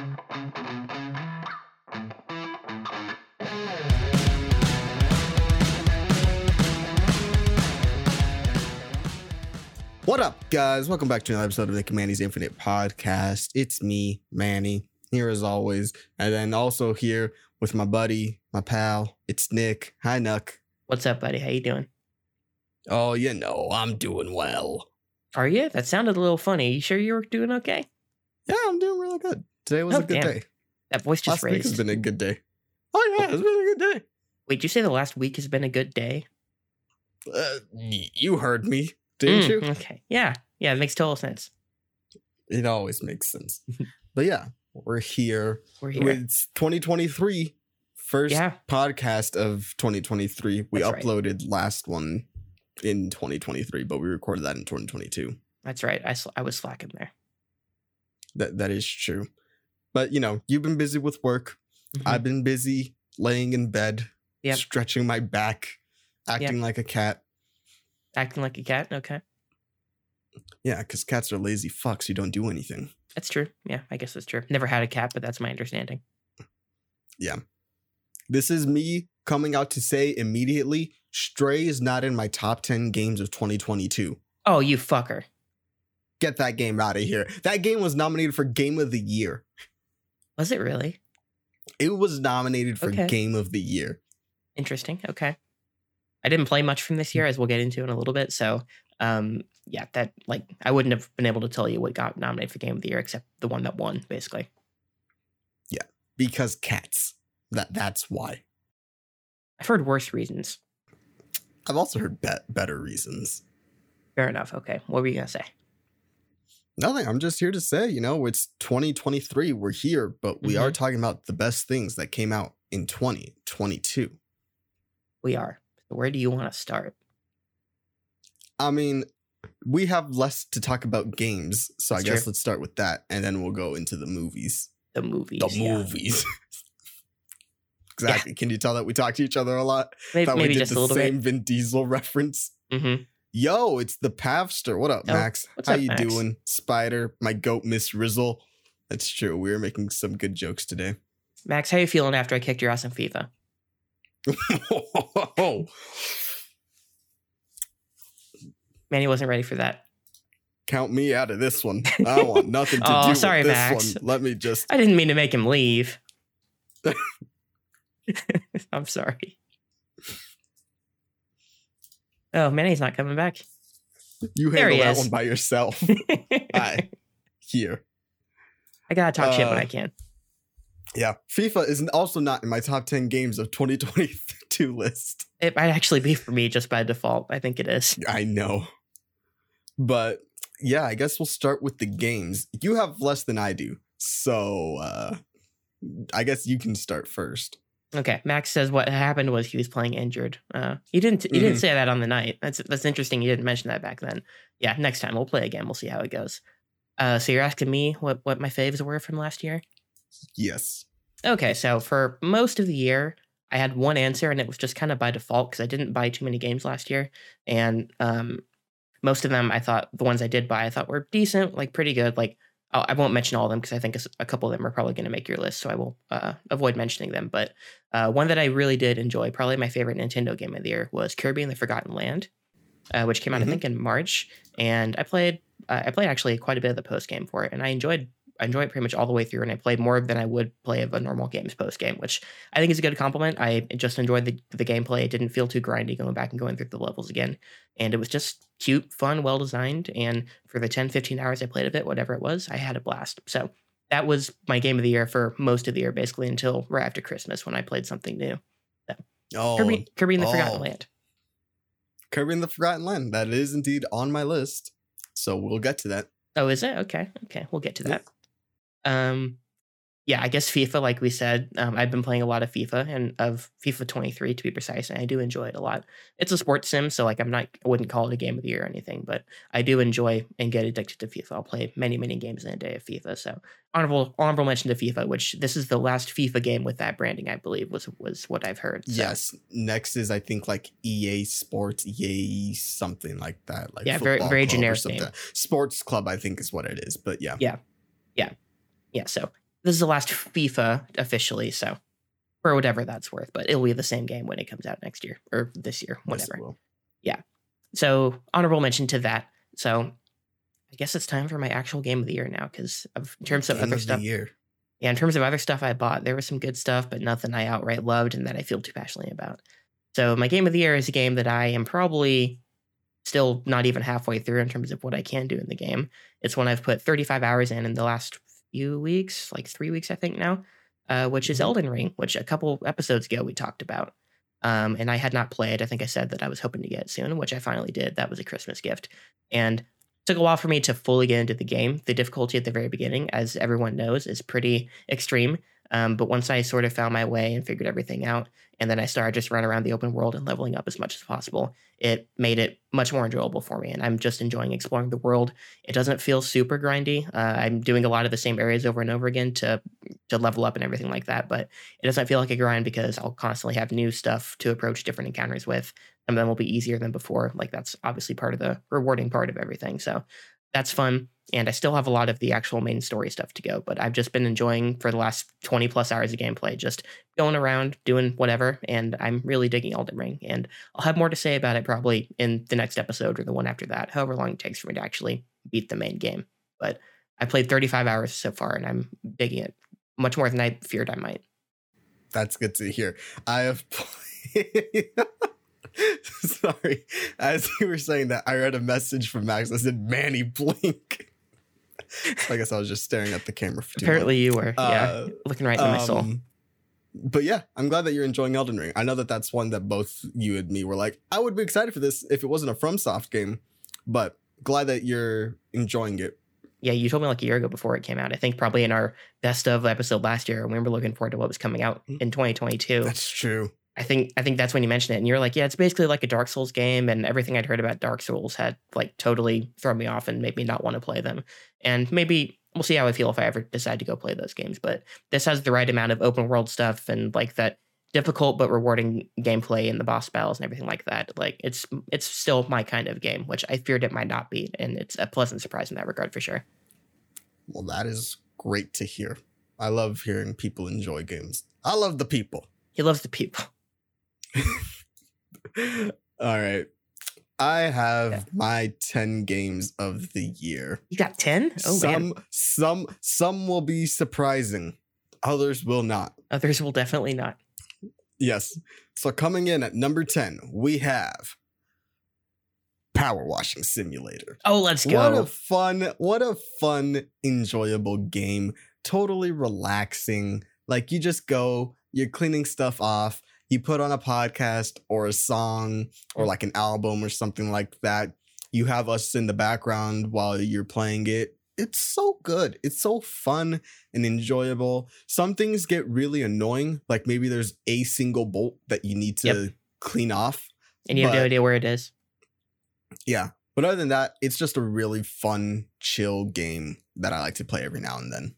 What up, guys? Welcome back to another episode of the Manny's Infinite Podcast. It's me, Manny, here as always. And then also here with my buddy, my pal, it's Nick. Hi, Nuck. What's up, buddy? How you doing? Oh, you know, I'm doing well. Are you? That sounded a little funny. You sure you were doing okay? Yeah, I'm doing really good. Today was Oh, a good damn. day. That voice just Last week has been a good day. Oh, yeah, it's been a good day. Wait, did you say the last week has been a good day? Uh, you heard me, didn't Mm, you? Okay. Yeah. Yeah, it makes total sense. It always makes sense. but yeah, we're here. We're here. It's 2023. First Yeah. podcast of 2023. We That's right. uploaded last one in 2023, but we recorded that in 2022. That's right. I, sl- I was slacking there. That that is true. But you know, you've been busy with work. Mhm. I've been busy laying in bed, Yep. stretching my back, acting like a cat. Acting like a cat. Okay. Yeah, because cats are lazy fucks who don't do anything. That's true. Yeah, I guess that's true. Never had a cat, but that's my understanding. Yeah. This is me coming out to say immediately Stray is not in my top 10 games of 2022. Oh, you fucker. Get that game out of here. That game was nominated for Game of the Year. Was it really? It was nominated for Okay. Game of the Year. Interesting. Okay. I didn't play much from this year, as we'll get into in a little bit. So, um, yeah, that like I wouldn't have been able to tell you what got nominated for Game of the Year except the one that won, basically. Yeah, because cats. That that's why. I've heard worse reasons. I've also heard be- better reasons. Fair enough. Okay. What were you gonna say? Nothing. I'm just here to say, you know, it's 2023. We're here, but we Mm-hmm. are talking about the best things that came out in 2022. We are. Where do you want to start? I mean, we have less to talk about games, so I That's guess true. let's start with that, and then we'll go into the movies. The movies. The yeah. movies. exactly. Can you tell that we talk to each other a lot? Maybe, Thought we maybe did just the same Vin Diesel reference. Mm-hmm. Yo, it's the Pavster. What up, Oh, Max? How up, you Max? doing, Spider? My goat, Miss Rizzle. That's true. We were making some good jokes today. Max, how you feeling after I kicked your ass in FIFA? Manny wasn't ready for that. Count me out of this one. I want nothing to Oh, do sorry, with this Max. one. Let me just. I didn't mean to make him leave. I'm sorry. Oh, Manny's not coming back. You handle that is. one by yourself. Hi. Here. I gotta talk shit when Uh, I can. Yeah. FIFA is also not in my top 10 games of 2022 list. It might actually be for me just by default. I think it is. I know. But yeah, I guess we'll start with the games. You have less than I do. So uh I guess you can start first. Okay, Max says what happened was he was playing injured. Uh, you didn't you didn't Mhm. say that on the night. That's that's interesting. You didn't mention that back then. Yeah, next time we'll play again. We'll see how it goes. Uh, so you're asking me what what my faves were from last year? Yes. Okay, so for most of the year, I had one answer, and it was just kind of by default because I didn't buy too many games last year, and um, most of them I thought the ones I did buy I thought were decent, like pretty good. Like I won't mention all of them because I think a couple of them are probably going to make your list, so I will uh, avoid mentioning them. But uh, one that I really did enjoy, probably my favorite Nintendo game of the year, was Kirby and the Forgotten Land, uh, which came out Mhm. I think in March, and I played uh, I played actually quite a bit of the post game for it, and I enjoyed I enjoyed it pretty much all the way through, and I played more than I would play of a normal games post game, which I think is a good compliment. I just enjoyed the, the gameplay. It didn't feel too grindy going back and going through the levels again. And it was just cute, fun, well designed. And for the 10, 15 hours I played of it, whatever it was, I had a blast. So that was my game of the year for most of the year, basically until right after Christmas when I played something new. Oh, Kirby, Kirby and the oh. Forgotten Land. Kirby and the Forgotten Land. That is indeed on my list. So we'll get to that. Oh, is it? Okay. Okay. We'll get to Yeah. Um, yeah, I guess FIFA, like we said, um, I've been playing a lot of FIFA and of FIFA 23 to be precise, and I do enjoy it a lot. It's a sports sim, so like I'm not, I wouldn't call it a game of the year or anything, but I do enjoy and get addicted to FIFA. I'll play many, many games in a day of FIFA. So honorable, honorable mention to FIFA, which this is the last FIFA game with that branding, I believe, was was what I've heard. So, Yes. Next is I think like EA Sports, EA something like that. Like Yeah, very- very generic. Sports club, I think is what it is. But yeah, yeah. yeah. Yeah, so this is the last FIFA officially, so for whatever that's worth. But it'll be the same game when it comes out next year or this year, Yes, whatever. will. So honorable mention to that. So I guess it's time for my actual game of the year now because in terms of Game other the stuff, year. yeah, in terms of other stuff I bought, there was some good stuff, but nothing I outright loved and that I feel too passionately about. So my game of the year is a game that I am probably still not even halfway through in terms of what I can do in the game. It's one I've put 35 hours in in the last few weeks, like three weeks, I think now, uh, which is Mhm. Elden Ring, which a couple episodes ago we talked about. Um, and I had not played. I think I said that I was hoping to get it soon, which I finally did. That was a Christmas gift. And took a while for me to fully get into the game. The difficulty at the very beginning, as everyone knows, is pretty extreme. Um, but once I sort of found my way and figured everything out, and then I started just running around the open world and leveling up as much as possible, it made it much more enjoyable for me. And I'm just enjoying exploring the world. It doesn't feel super grindy. Uh, I'm doing a lot of the same areas over and over again to to level up and everything like that. But it doesn't feel like a grind because I'll constantly have new stuff to approach different encounters with. Some of them will be easier than before. Like that's obviously part of the rewarding part of everything. So that's fun. And I still have a lot of the actual main story stuff to go, but I've just been enjoying for the last 20 plus hours of gameplay, just going around doing whatever. And I'm really digging Elden Ring. And I'll have more to say about it probably in the next episode or the one after that, however long it takes for me to actually beat the main game. But I played 35 hours so far and I'm digging it much more than I feared I might. That's good to hear. I have played. Sorry. As you were saying that, I read a message from Max that said, Manny, blink. so I guess I was just staring at the camera for long. Apparently you were, yeah, Uh, looking right into my soul. Um, But yeah, I'm glad that you're enjoying Elden Ring. I know that that's one that both you and me were like, I would be excited for this if it wasn't a FromSoft game, but glad that you're enjoying it. Yeah, you told me like a year ago before it came out. I think probably in our best of episode last year, when we were looking forward to what was coming out Mm. in 2022. That's true. I think I think that's when you mentioned it, and you're like, yeah, it's basically like a Dark Souls game, and everything I'd heard about Dark Souls had like totally thrown me off and made me not want to play them. And maybe we'll see how I feel if I ever decide to go play those games. But this has the right amount of open world stuff and like that difficult but rewarding gameplay and the boss battles and everything like that. Like it's it's still my kind of game, which I feared it might not be, and it's a pleasant surprise in that regard for sure. Well, that is great to hear. I love hearing people enjoy games. I love the people. He loves the people. All right. I have Yeah. my 10 games of the year. You got ten? Oh some man, some some will be surprising. Others will not. others will definitely not. Yes. So coming in at number 10, we have Power Washing Simulator. Oh, let's go. What a fun, what a fun, enjoyable game. Totally relaxing. Like you just go, you're cleaning stuff off, you put on a podcast or a song or like an album or something like that. You have us in the background while you're playing it. It's so good. It's so fun and enjoyable. Some things get really annoying, like maybe there's a single bolt that you need to Yep. clean off. and you have no idea where it is. Yeah. But other than that, it's just a really fun, chill game that I like to play every now and then.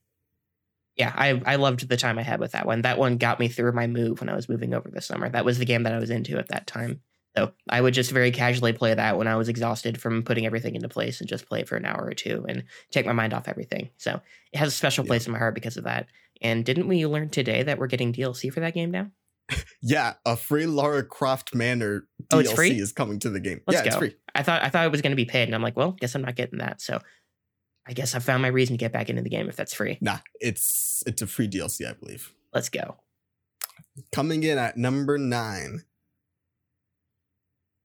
Yeah, I I loved the time I had with that one. That one got me through my move when I was moving over this summer. That was the game that I was into at that time. So I would just very casually play that when I was exhausted from putting everything into place and just play it for an hour or two and take my mind off everything. So it has a special Yeah. place in my heart because of that. And didn't we learn today that we're getting DLC for that game now? Yeah, a free Lara Croft Manor Oh, DLC free? is coming to the game. Let's yeah, it's free. I thought I thought it was going to be paid, and I'm like, well, guess I'm not getting that. So I guess I found my reason to get back into the game if that's free. Nah, it's it's a free DLC, I believe. Let's go. Coming in at number nine,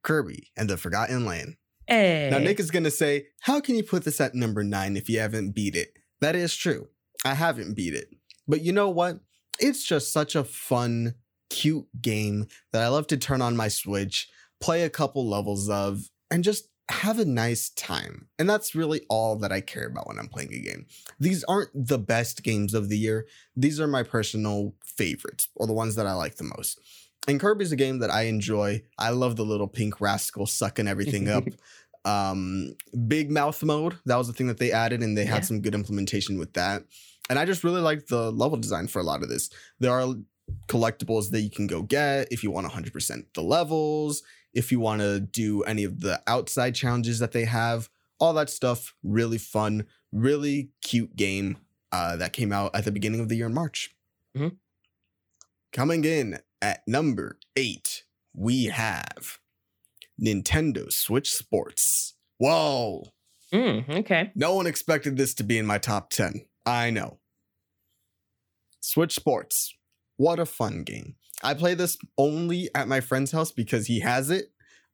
Kirby and the Forgotten Land. Hey, Now, Nick is going to say, How can you put this at number nine if you haven't beat it? That is true. I haven't beat it. But you know what? It's just such a fun, cute game that I love to turn on my Switch, play a couple levels of, and just have a nice time. And that's really all that I care about when I'm playing a game. These aren't the best games of the year, these are my personal favorites or the ones that I like the most. And Kirby's a game that I enjoy. I love the little pink rascal sucking everything up um big mouth mode that was the thing that they added and they Yeah. had some good implementation with that and i just really like the level design for a lot of this there are collectibles that you can go get if you want 100% the levels if you want to do any of the outside challenges that they have all that stuff really fun really cute game uh, that came out at the beginning of the year in March. Mhm. Coming in at number eight, we have Nintendo Switch Sports. Whoa. Mm, okay. No one expected this to be in my top 10. I know. Switch Sports. What a fun game. I play this only at my friend's house because he has it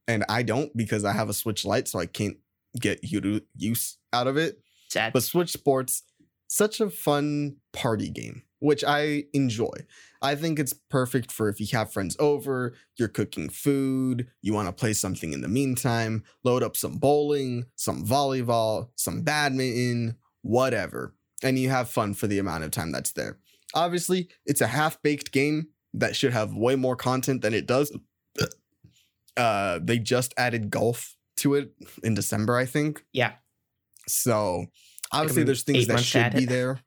and I don't because I have a Switch Lite so I can't get use out of it. Sad. But Switch Sports, such a fun party game, which I enjoy. I think it's perfect for if you have friends over, you're cooking food, you want to play something in the meantime, load up some bowling, some volleyball, some badminton, whatever, and you have fun for the amount of time that's there. Obviously, it's a half baked game that should have way more content than it does. Uh, they just added golf to it in December, I think. yeah. So obviously, there's things that should be it. there.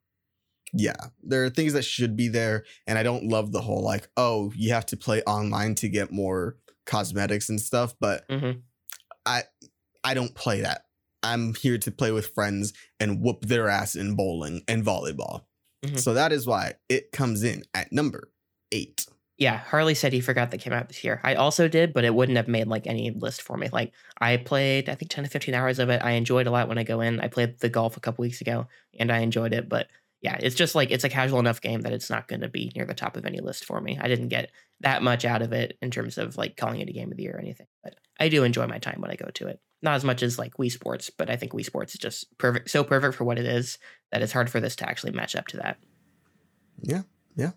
Yeah, there are things that should be there, and I don't love the whole like, oh, you have to play online to get more cosmetics and stuff. But hmm I, I don't play that. I'm here to play with friends and whoop their ass in bowling and volleyball. Mhm. So that is why it comes in at number eight. Yeah. Harley said he forgot that came out this year. I also did, but it wouldn't have made like any list for me. Like I played, I think 10 to 15 hours of it. I enjoyed a lot when I go in. I played the golf a couple weeks ago and I enjoyed it. But yeah, it's just like it's a casual enough game that it's not going to be near the top of any list for me. I didn't get that much out of it in terms of like calling it a game of the year or anything. But I do enjoy my time when I go to it. Not as much as like Wii Sports, but I think Wii Sports is just perfect, so perfect for what it is that it's hard for this to actually match up to that. Yeah, yeah.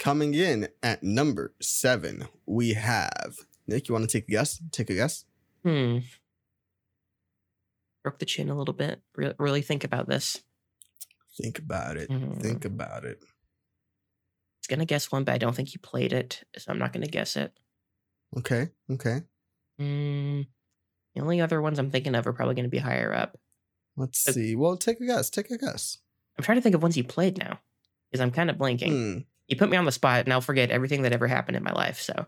Coming in at number seven, we have Nick. You want to take a guess? Take a guess. Hmm. Broke the chin a little bit. Re- really think about this. Think about it. Mhm. Think about it. was gonna guess one, but I don't think you played it, so I'm not gonna guess it. Okay. Okay. Mm, the only other ones I'm thinking of are probably gonna be higher up. Let's see. Well, take a guess. Take a guess. I'm trying to think of ones you played now, because I'm kind of blanking. Hmm. You put me on the spot, and I'll forget everything that ever happened in my life. So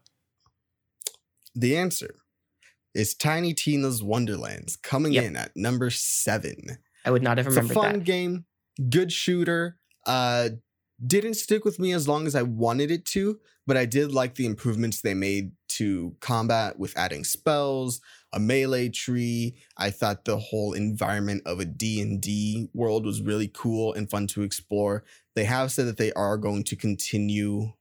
The answer is Tiny Tina's Wonderlands coming Yep. in at number seven. I would not have remembered. It's a fun that. game, good shooter. Uh, didn't stick with me as long as I wanted it to, but I did like the improvements they made to combat with adding spells, a melee tree. I thought the whole environment of a D&D world was really cool and fun to explore. They have said that they are going to continue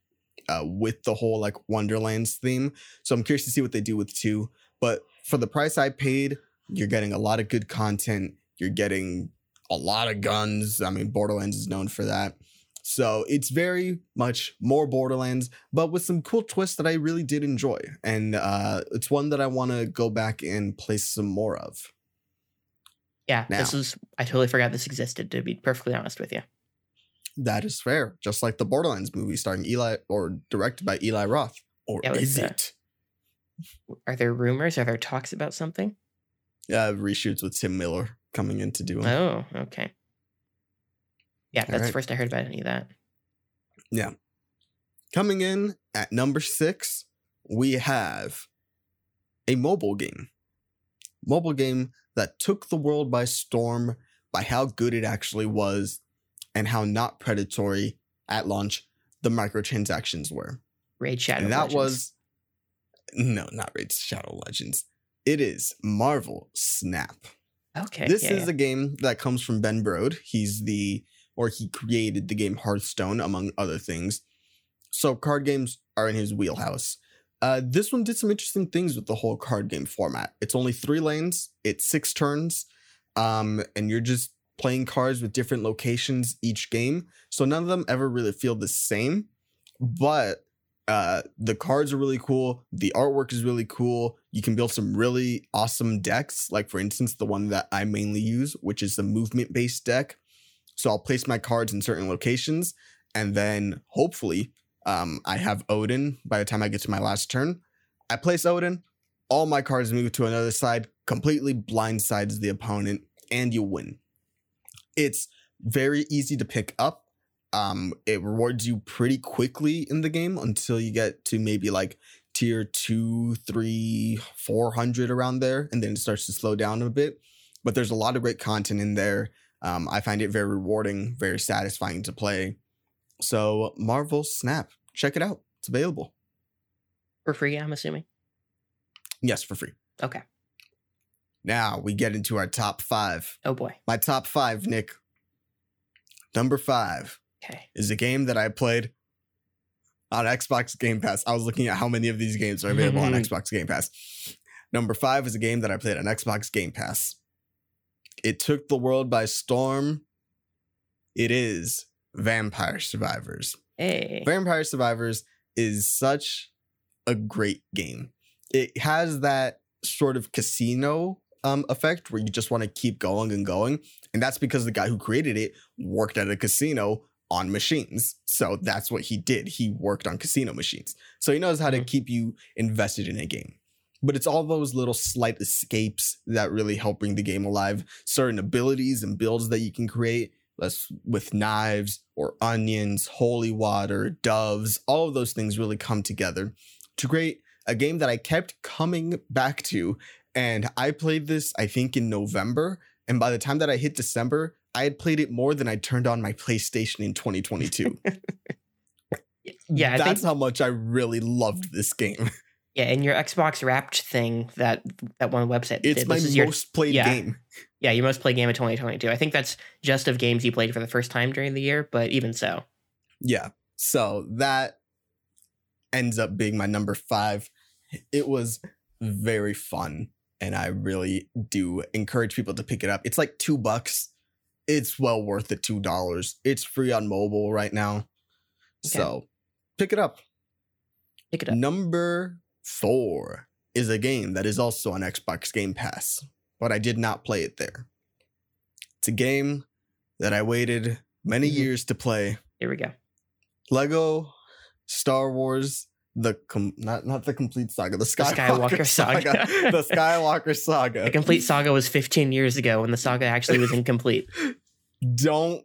uh, with the whole like Wonderlands theme, so I'm curious to see what they do with two. But for the price I paid, you're getting a lot of good content. You're getting a lot of guns. I mean, Borderlands is known for that. So it's very much more Borderlands, but with some cool twists that I really did enjoy. And uh, it's one that I want to go back and play some more of. Yeah, this is. I totally forgot this existed. To be perfectly honest with you. That is fair. Just like the Borderlands movie starring Eli or directed by Eli Roth. Or Yeah, it is uh, it? Are there rumors? Are there talks about something? Uh, reshoots with Tim Miller coming in to do them. Oh, okay. Yeah, that's the first I heard about any of that. Yeah. Coming in at number six, we have a mobile game. Mobile game that took the world by storm by how good it actually was and how not predatory at launch the microtransactions were. Raid Shadow. and that Legends. was no, not Raid Shadow Legends. It is Marvel Snap. okay. This yeah, is yeah. a game that comes from Ben Brode. He's the or he created the game Hearthstone among other things. So card games are in his wheelhouse. Uh, this one did some interesting things with the whole card game format. It's only three lanes. It's six turns, um, and you're just playing cards with different locations each game. So none of them ever really feel the same, but uh, the cards are really cool. The artwork is really cool. You can build some really awesome decks, like for instance, the one that I mainly use, which is the movement based deck. So I'll place my cards in certain locations, and then hopefully, um, I have Odin by the time I get to my last turn. I place Odin, all my cards move to another side, completely blindsides the opponent, and you win. It's very easy to pick up. Um, it rewards you pretty quickly in the game until you get to maybe like tier two, three, four hundred around there, and then it starts to slow down a bit. But there's a lot of great content in there. Um, I find it very rewarding, very satisfying to play. So Marvel Snap, check it out. It's available. For free, I'm assuming. Yes, for free. Okay. Now we get into our top five. Oh boy. My top five, Nick. Number five Okay. is a game that I played on Xbox Game Pass. I was looking at how many of these games are available on Mhm. Xbox Game Pass. Number five is a game that I played on Xbox Game Pass. It took the world by storm. It is Vampire Survivors. Hey. Vampire Survivors is such a great game. It has that sort of casino um, effect where you just want to keep going and going. And that's because the guy who created it worked at a casino on machines. So that's what he did. He worked on casino machines. So he knows how to Mhm. keep you invested in a game. But it's all those little slight escapes that really help bring the game alive. Certain abilities and builds that you can create less with knives or onions, holy water, doves, all of those things really come together to create a game that I kept coming back to. And I played this, I think, in November. And by the time that I hit December, I had played it more than I turned on my PlayStation in 2022. Yeah, I That's think how much I really loved this game. yeah, and your Xbox Wrapped thing that that one website It's did, my this is your most played yeah. game. yeah your most played game of 2022. I think that's just of games you played for the first time during the year, but even so, Yeah. So that ends up being my number five. It was very fun. And I really do encourage people to pick it up. It's like two bucks. It's well worth the two dollars. It's free on mobile right now. Okay. So pick it up. pick it up. Number four is a game that is also on Xbox Game Pass, but I did not play it there. It's a game that I waited many Mhm. years to play. Here we go. Lego Star Wars the com- not not the complete saga the Skywalker, Skywalker saga. the Skywalker saga. The complete saga was 15 years ago when the saga actually was incomplete. don't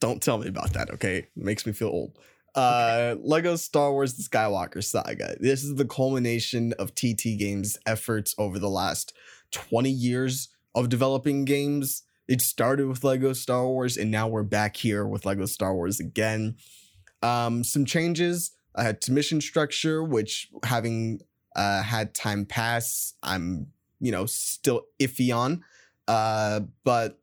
don't tell me about that okay? It makes me feel old. Uh lego star wars the skywalker saga. This is the culmination of tt games efforts over the last 20 years of developing games. It started with lego star wars and now we're back here with lego star wars again. Um some changes uh, to mission structure which having uh had time pass i'm you know still iffy on uh but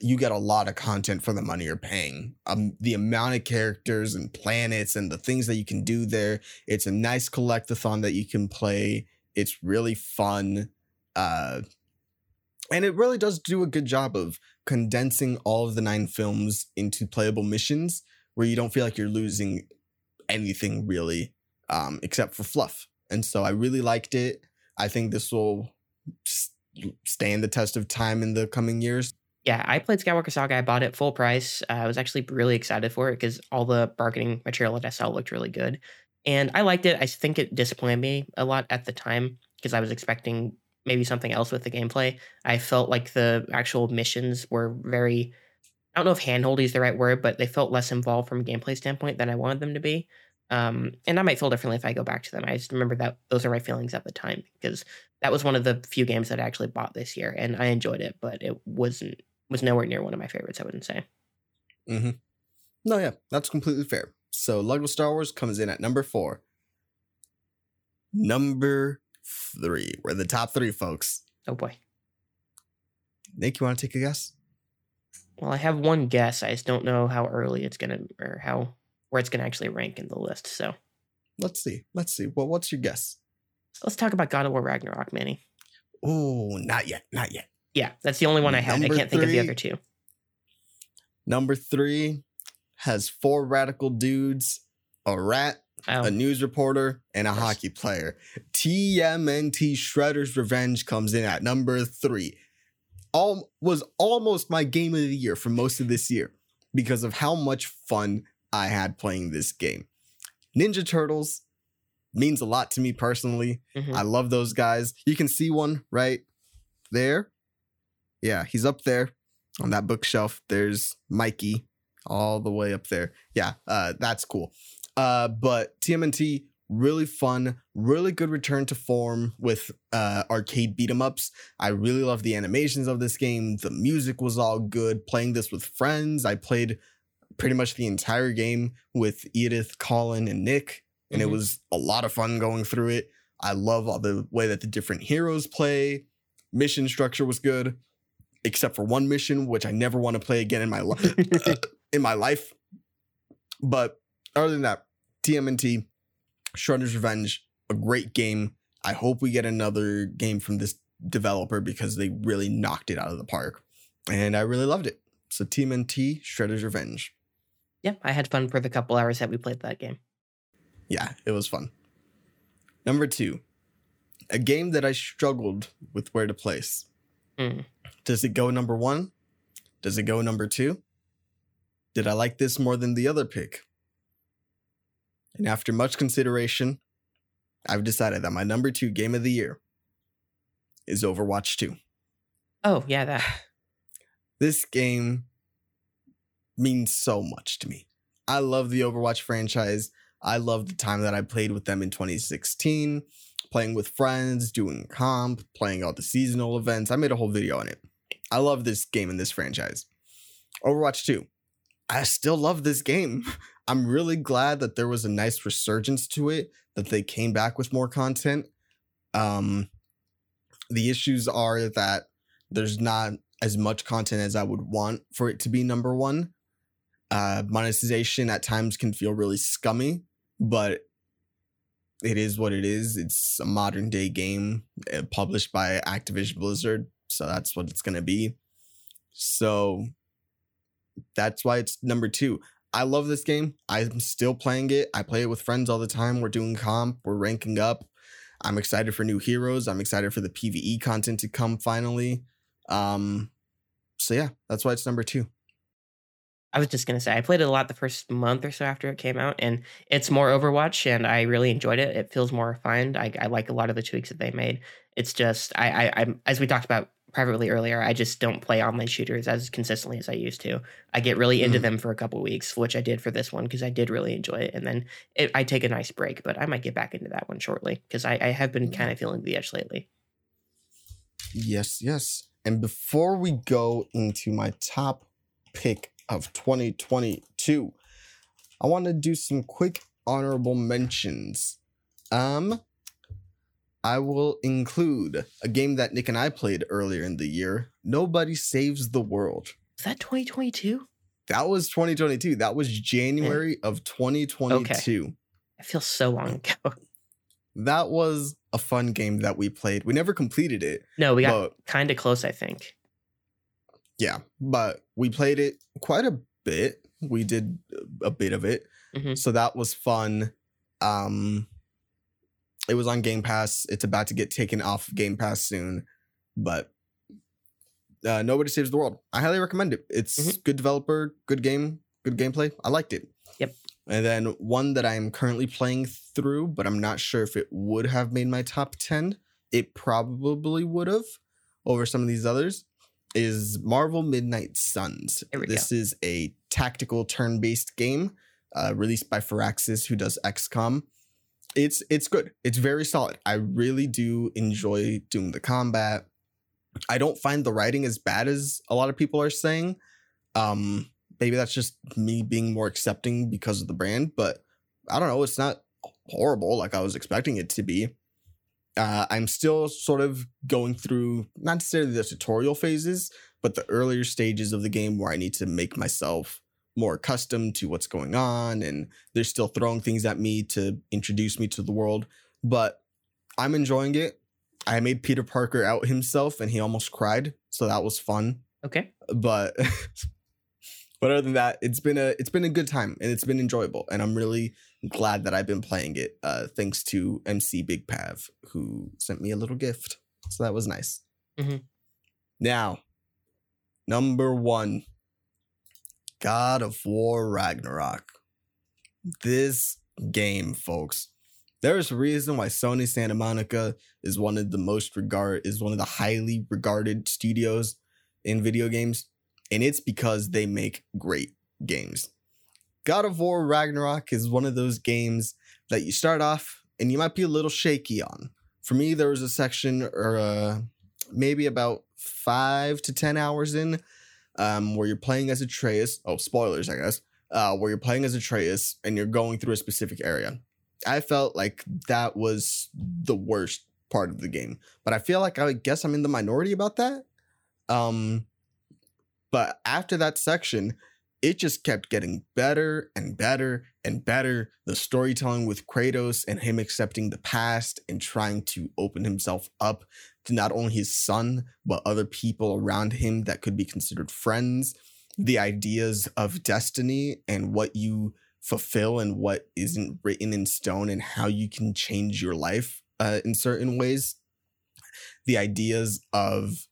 you get a lot of content for the money you're paying. Um, the amount of characters and planets and the things that you can do there. It's a nice collectathon that you can play. It's really fun. Uh, and it really does do a good job of condensing all of the nine films into playable missions where you don't feel like you're losing anything really, um, except for fluff. And so I really liked it. I think this will stand the test of time in the coming years. Yeah, I played Skywalker Saga. I bought it full price. Uh, I was actually really excited for it because all the marketing material that I saw looked really good. And I liked it. I think it disappointed me a lot at the time because I was expecting maybe something else with the gameplay. I felt like the actual missions were very, I don't know if handholdy is the right word, but they felt less involved from a gameplay standpoint than I wanted them to be. Um, and I might feel differently if I go back to them. I just remember that those are my feelings at the time because that was one of the few games that I actually bought this year and I enjoyed it, but it wasn't was nowhere near one of my favorites, I wouldn't say. Mm-hmm. No, yeah, that's completely fair. So Lego Star Wars comes in at number four. Number three. We're the top three, folks. Oh boy. Nick, you want to take a guess? Well, I have one guess. I just don't know how early it's gonna or how where it's gonna actually rank in the list. So Let's see. Let's see. Well, what's your guess? let's talk about God of War Ragnarok, Manny. Oh, not yet. Not yet. Yeah, that's the only one I have. Number I can't think of the other two. Number three has four radical dudes, a rat, Oh, a news reporter, and a hockey player. TMNT Shredder's Revenge comes in at number three. All was almost my game of the year for most of this year because of how much fun I had playing this game. Ninja Turtles means a lot to me personally. mhm. I love those guys. You can see one right there. Yeah, he's up there on that bookshelf. There's Mikey all the way up there. Yeah, uh, that's cool. Uh, but TMNT really fun, really good return to form with uh, arcade beat 'em ups. I really love the animations of this game. The music was all good. Playing this with friends, I played pretty much the entire game with Edith, Colin, and Nick, and Mhm. it was a lot of fun going through it. I love all the way that the different heroes play. Mission structure was good, except for one mission which I never want to play again in my life. in my life. But other than that, TMNT, Shredder's Revenge, a great game. I hope we get another game from this developer because they really knocked it out of the park. And I really loved it. So Team TMNT, Shredder's Revenge. yeah, I had fun for the couple hours that we played that game. Yeah, it was fun. Number two, a game that I struggled with where to place. Hmm. Does it go number one? Does it go number two? Did I like this more than the other pick? And after much consideration, I've decided that my number two game of the year is Overwatch 2. Oh yeah, that. This game means so much to me. I love the Overwatch franchise. I love the time that I played with them in 2016, playing with friends, doing comp, playing all the seasonal events. I made a whole video on it. I love this game and this franchise. Overwatch 2. I still love this game. I'm really glad that there was a nice resurgence to it, that they came back with more content. Um, the issues are that there's not as much content as I would want for it to be number one. Uh, monetization at times can feel really scummy, but it is what it is. It's a modern day game uh, published by Activision Blizzard, so that's what it's gonna be. So that's why it's number two. I love this game. I'm still playing it. I play it with friends all the time. We're doing comp, we're ranking up. I'm excited for new heroes. I'm excited for the PvE content to come finally. Um, so yeah, that's why it's number two. I was just gonna say I played it a lot the first month or so after it came out, and it's more Overwatch, and I really enjoyed it. It feels more refined. I, I like a lot of the tweaks that they made. It's just I, I I'm as we talked about privately earlier. I just don't play online shooters as consistently as I used to. I get really into Mhm. them for a couple weeks, which I did for this one because I did really enjoy it, and then it, I take a nice break. But I might get back into that one shortly because I, I have been kind of feeling the edge lately. Yes, yes. And before we go into my top pick of 2022, I want to do some quick honorable mentions. Um I will include a game that Nick and I played earlier in the year, Nobody Saves the World. Is that 2022? That was 2022. That was January of 2022. I feel so long ago. That was a fun game that we played. We never completed it, No, we got kind of close. I think. yeah, but we played it quite a bit. We did a bit of it. Mhm. So that was fun. Um it was on Game Pass. It's about to get taken off Game Pass soon, but uh, Nobody Saves the World. I highly recommend it. It's Mhm. good developer, good game, good gameplay. I liked it. Yep. And then one that I am currently playing through, but I'm not sure if it would have made my top 10. It probably would have over some of these others is Marvel Midnight Suns. This is a tactical turn-based game uh, released by Firaxis, who does XCOM. It's it's good. It's very solid. I really do enjoy doing the combat. I don't find the writing as bad as a lot of people are saying. Um, maybe that's just me being more accepting because of the brand, but I don't know. It's not horrible like I was expecting it to be. Uh, I'm still sort of going through not necessarily the tutorial phases, but the earlier stages of the game where I need to make myself more accustomed to what's going on, and they're still throwing things at me to introduce me to the world. But I'm enjoying it. I made Peter Parker out himself, and he almost cried, so that was fun Okay. but but other than that it's been a it's been a good time and it's been enjoyable and i'm really glad that i've been playing it uh thanks to mc big pav who sent me a little gift so that was nice mm-hmm. now number one god of war ragnarok this game folks there's a reason why sony santa monica is one of the most regard is one of the highly regarded studios in video games, and it's because they make great games. God of War Ragnarok is one of those games that you start off and you might be a little shaky on. For me, there was a section or uh, maybe about five to 10 hours in um, where you're playing as Atreus. Oh, spoilers, I guess. Uh, where you're playing as Atreus and you're going through a specific area. I felt like that was the worst part of the game, but I feel like I guess I'm in the minority about that. Um, but after that section, it just kept getting better and better and better. The storytelling with Kratos and him accepting the past and trying to open himself up to not only his son, but other people around him that could be considered friends. The ideas of destiny and what you fulfill and what isn't written in stone and how you can change your life uh, in certain ways. The ideas of,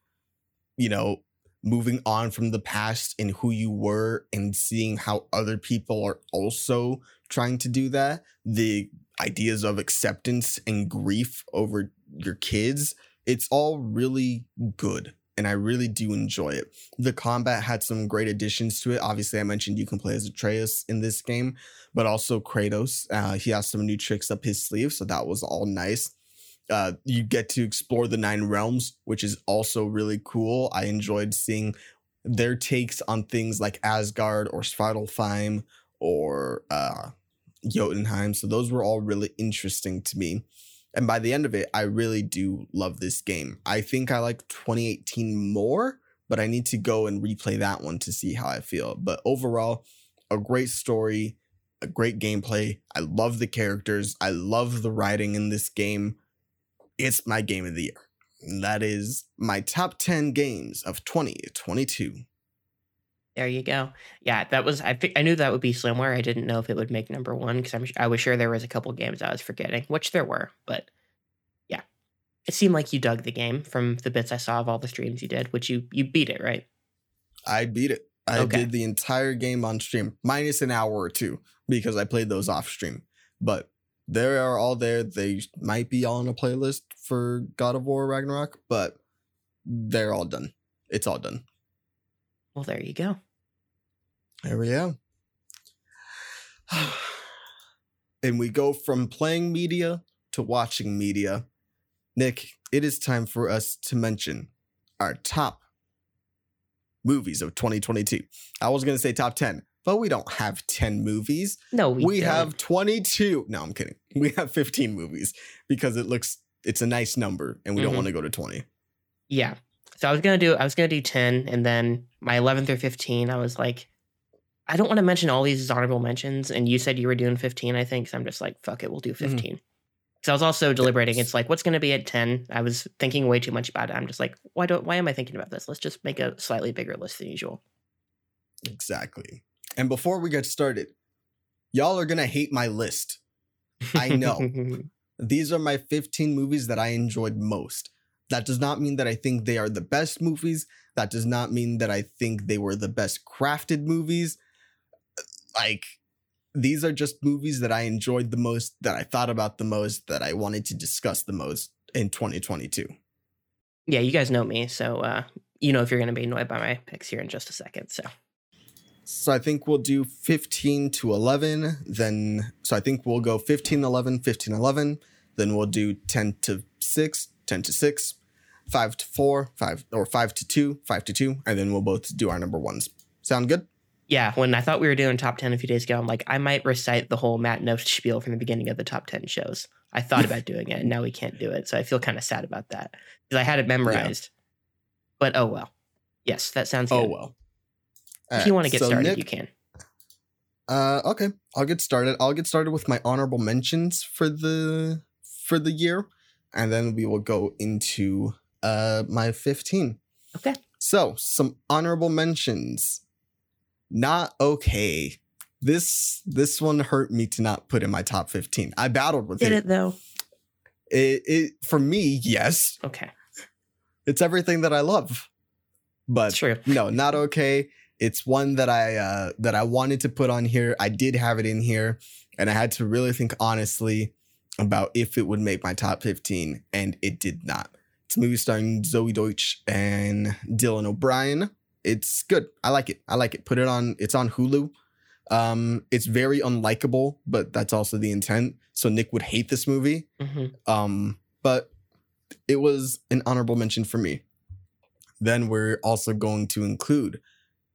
you know, moving on from the past and who you were and seeing how other people are also trying to do that. The ideas of acceptance and grief over your kids. It's all really good and I really do enjoy it. The combat had some great additions to it. Obviously, I mentioned you can play as Atreus in this game, but also Kratos. Uh, he has some new tricks up his sleeve, so that was all nice. Uh, you get to explore the nine realms, which is also really cool. I enjoyed seeing their takes on things like Asgard or Svartalfheim or uh, Jotunheim. So those were all really interesting to me. And by the end of it, I really do love this game. I think I like 2018 more, but I need to go and replay that one to see how I feel. But overall, a great story, a great gameplay. I love the characters. I love the writing in this game it's my game of the year. That is my top 10 games of 2022. There you go. Yeah, that was I. I knew that would be somewhere. I didn't know if it would make number one because I'm. I was sure there was a couple games I was forgetting, which there were. But yeah, it seemed like you dug the game from the bits I saw of all the streams you did. Which you you beat it, right? I beat it. I okay. did the entire game on stream, minus an hour or two because I played those off stream. But they are all there. They might be all on a playlist for God of War Ragnarok, but they're all done. It's all done. Well, there you go. There we go. and we go from playing media to watching media. Nick, it is time for us to mention our top movies of 2022. I was going to say top 10, but we don't have 10 movies. No, we, we have 22. No, I'm kidding. We have 15 movies because it looks it's a nice number and we mm-hmm. don't want to go to 20. Yeah. So I was going to do I was going to do 10 and then my 11th or 15 I was like I don't want to mention all these honorable mentions and you said you were doing 15 I think so I'm just like fuck it we'll do 15. Mm-hmm. So I was also deliberating. It's like, what's going to be at 10? I was thinking way too much about it. I'm just like, why don't, why am I thinking about this? Let's just make a slightly bigger list than usual. Exactly. And before we get started, y'all are going to hate my list. I know. These are my 15 movies that I enjoyed most. That does not mean that I think they are the best movies. That does not mean that I think they were the best crafted movies. Like, these are just movies that I enjoyed the most, that I thought about the most, that I wanted to discuss the most in 2022. Yeah, you guys know me. So, uh, you know if you're going to be annoyed by my picks here in just a second. So, so I think we'll do 15 to 11. Then, so I think we'll go 15, 11, 15, 11. Then we'll do 10 to 6, 10 to 6, 5 to 4, 5 or 5 to 2, 5 to 2. And then we'll both do our number ones. Sound good? Yeah. When I thought we were doing top 10 a few days ago, I'm like, I might recite the whole Matt Note spiel from the beginning of the top 10 shows. I thought about doing it and now we can't do it. So I feel kind of sad about that because I had it memorized. Yeah. But oh well. Yes, that sounds oh good. If you want to get so started, Nick, you can. Uh, okay, I'll get started. I'll get started with my honorable mentions for the for the year, and then we will go into uh my fifteen. Okay. So some honorable mentions. Not okay. This this one hurt me to not put in my top fifteen. I battled with Did it. it though? It it for me, yes. Okay. It's everything that I love. But True. no, not okay. It's one that I uh, that I wanted to put on here. I did have it in here, and I had to really think honestly about if it would make my top 15, and it did not. It's a movie starring Zoey Deutch and Dylan O'Brien. It's good. I like it. I like it. Put it on. It's on Hulu. Um, it's very unlikable, but that's also the intent. So Nick would hate this movie. hmm Um, but it was an honorable mention for me. Then we're also going to include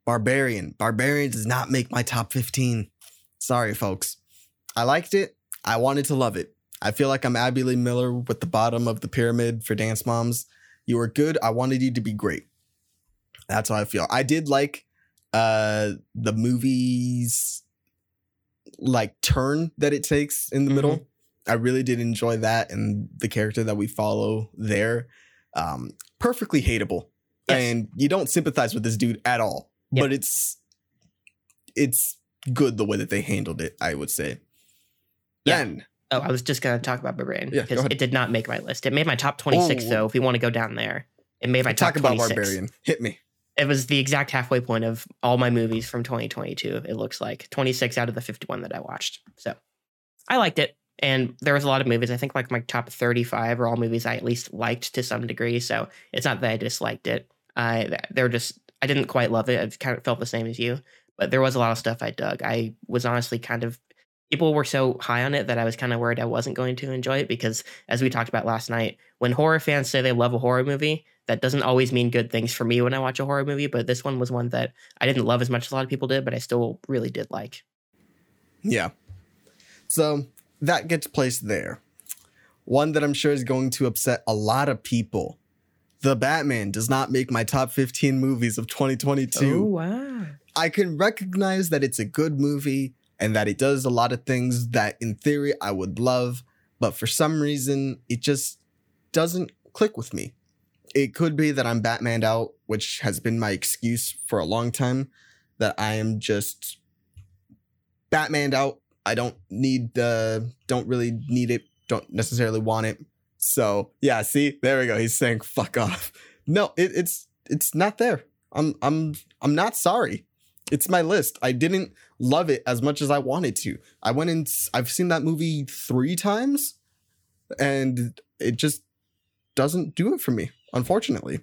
Barbarian. Barbarian does not make my top 15. Sorry, folks. I liked it. I wanted to love it. I feel like I'm Abby Lee Miller with the bottom of the pyramid for Dance Moms. You were good. I wanted you to be great. That's how I feel. I did like uh the movie's like turn that it takes in the Mhm. middle. I really did enjoy that and the character that we follow there. Um perfectly hateable. Yes. And you don't sympathize with this dude at all. Yep. But it's it's good the way that they handled it, I would say. Yeah. Then Oh, I was just gonna talk about Barbarian Yeah, because ahead. it did not make my list. It made my top twenty six Oh. though. If we want to go down there, it made my top talk about 26. Barbarian. Hit me. It was the exact halfway point of all my movies from 2022. It looks like 26 out of the 51 that I watched. So I liked it. And there was a lot of movies. I think like my top 35 are all movies I at least liked to some degree. So it's not that I disliked it. I they're just I didn't quite love it. I kind of felt the same as you, but there was a lot of stuff I dug. I was honestly kind of people were so high on it that I was kind of worried I wasn't going to enjoy it because as we talked about last night, when horror fans say they love a horror movie, that doesn't always mean good things for me when I watch a horror movie, but this one was one that I didn't love as much as a lot of people did, but I still really did like. Yeah. So that gets placed there. One that I'm sure is going to upset a lot of people. The Batman does not make my top 15 movies of 2022. Oh, wow. I can recognize that it's a good movie and that it does a lot of things that in theory I would love, but for some reason it just doesn't click with me. It could be that I'm Batmaned out, which has been my excuse for a long time, that I am just Batmaned out. I don't need the don't really need it, don't necessarily want it. So yeah, see, there we go. He's saying fuck off. No, it, it's it's not there. I'm I'm I'm not sorry. It's my list. I didn't love it as much as I wanted to. I went and I've seen that movie three times, and it just doesn't do it for me, unfortunately.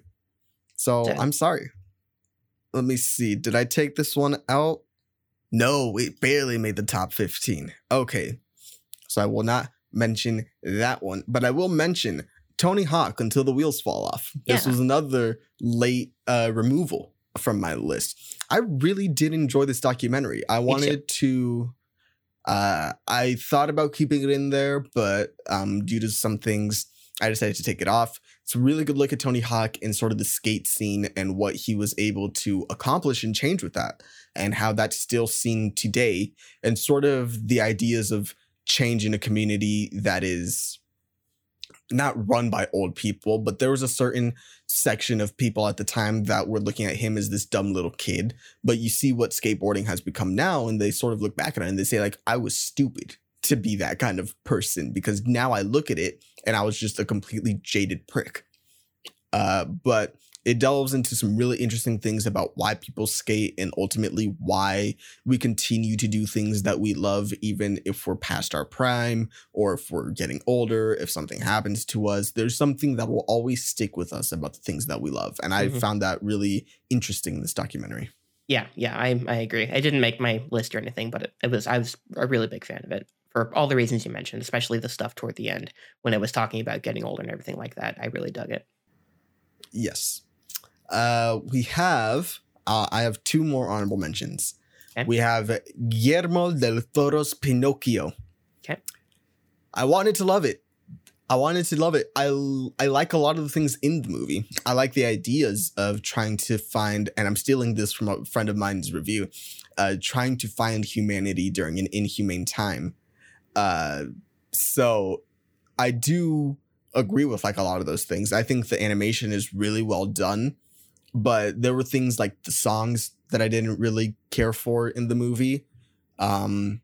So Okay. I'm sorry. Let me see. Did I take this one out? No, it barely made the top 15. Okay. So I will not mention that one, but I will mention Tony Hawk until the wheels fall off. This Yeah. was another late uh, removal from my list. I really did enjoy this documentary. I wanted to uh I thought about keeping it in there, but um due to some things I decided to take it off. It's a really good look at Tony Hawk and sort of the skate scene and what he was able to accomplish and change with that and how that's still seen today and sort of the ideas of change in a community that is not run by old people, but there was a certain section of people at the time that were looking at him as this dumb little kid. But you see what skateboarding has become now, and they sort of look back at it and they say, like, I was stupid to be that kind of person because now I look at it and I was just a completely jaded prick. Uh, but it delves into some really interesting things about why people skate and ultimately why we continue to do things that we love, even if we're past our prime or if we're getting older, if something happens to us. There's something that will always stick with us about the things that we love. And I Mhm. found that really interesting in this documentary. Yeah, yeah, I I agree. I didn't make my list or anything, but it, it was I was a really big fan of it for all the reasons you mentioned, especially the stuff toward the end when it was talking about getting older and everything like that. I really dug it. Yes. Uh, we have, uh, I have two more honorable mentions. Okay. We have Guillermo del Toro's Pinocchio. Okay. I wanted to love it. I wanted to love it. I I like a lot of the things in the movie. I like the ideas of trying to find, and I'm stealing this from a friend of mine's review, uh, trying to find humanity during an inhumane time. Uh, so I do agree with like a lot of those things. I think the animation is really well done, but there were things like the songs that I didn't really care for in the movie. Um,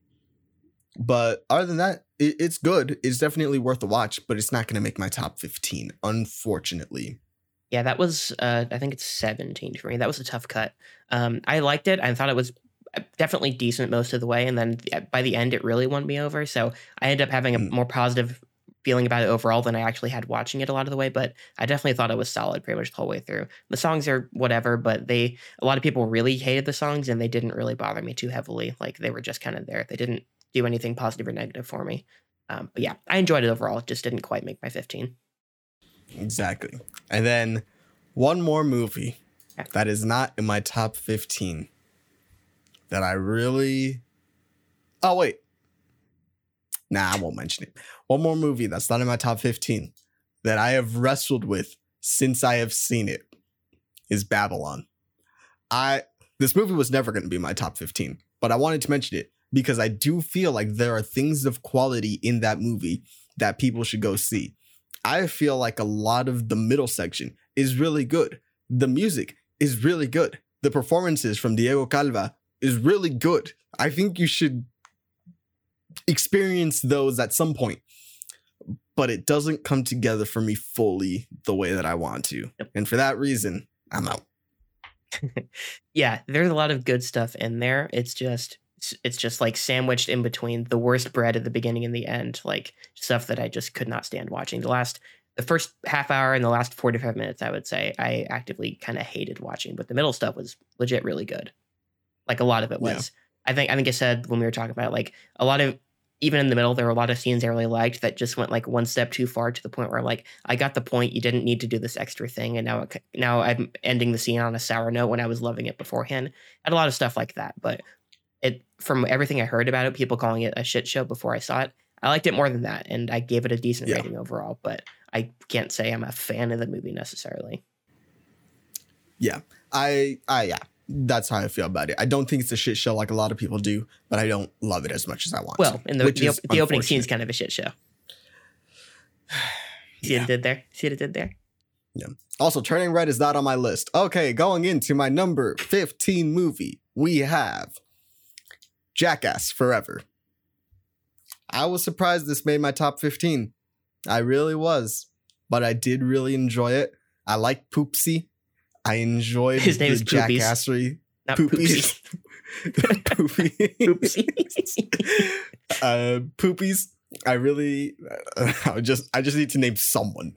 but other than that, it, it's good. It's definitely worth a watch, but it's not going to make my top 15, unfortunately. Yeah, that was uh, I think it's 17 for me. That was a tough cut. Um, I liked it. I thought it was uh, definitely decent most of the way, and then uh, by the end, it really won me over. So I ended up having a Mm. more positive feeling about it overall than I actually had watching it a lot of the way, but I definitely thought it was solid pretty much the whole way through. The songs are whatever, but they a lot of people really hated the songs and they didn't really bother me too heavily. Like they were just kind of there. They didn't do anything positive or negative for me. Um, but yeah, I enjoyed it overall. It just didn't quite make my 15. Exactly. And then one more movie that is not in my top 15 that I really. Oh, wait. Nah, I won't mention it. One more movie that's not in my top 15 that I have wrestled with since I have seen it is Babylon. I this movie was never going to be my top 15, but I wanted to mention it because I do feel like there are things of quality in that movie that people should go see. I feel like a lot of the middle section is really good. The music is really good. The performances from Diego Calva is really good. I think you should experience those at some point. But it doesn't come together for me fully the way that I want to. And for that reason, I'm out. yeah, there's a lot of good stuff in there. It's just it's just like sandwiched in between the worst bread at the beginning and the end, like stuff that I just could not stand watching. The last the first half hour and the last 45 minutes, I would say I actively kind of hated watching, but the middle stuff was legit really good. Like a lot of it was. Yeah. I think I think I said when we were talking about it, like a lot of even in the middle, there were a lot of scenes I really liked that just went like one step too far to the point where like, I got the point. You didn't need to do this extra thing, and now it, now I'm ending the scene on a sour note when I was loving it beforehand. had a lot of stuff like that, but it from everything I heard about it, people calling it a shit show before I saw it. I liked it more than that, and I gave it a decent yeah. rating overall. But I can't say I'm a fan of the movie necessarily. Yeah, I, I, yeah, that's how I feel about it. I don't think it's a shit show like a lot of people do, but I don't love it as much as I want. Well, in the the, the opening scene is kind of a shit show. See yeah. what it did there? See what it did there? Yeah. Also, Turning Red is not on my list. Okay, going into my number 15 movie, we have Jackass Forever. I was surprised this made my top 15. I really was. But I did really enjoy it. I like Poopsie. I enjoyed His name is jackassery. Not Poopies. Poopies. Poopsie. uh, poopies. I really, uh, I just, I just need to name someone.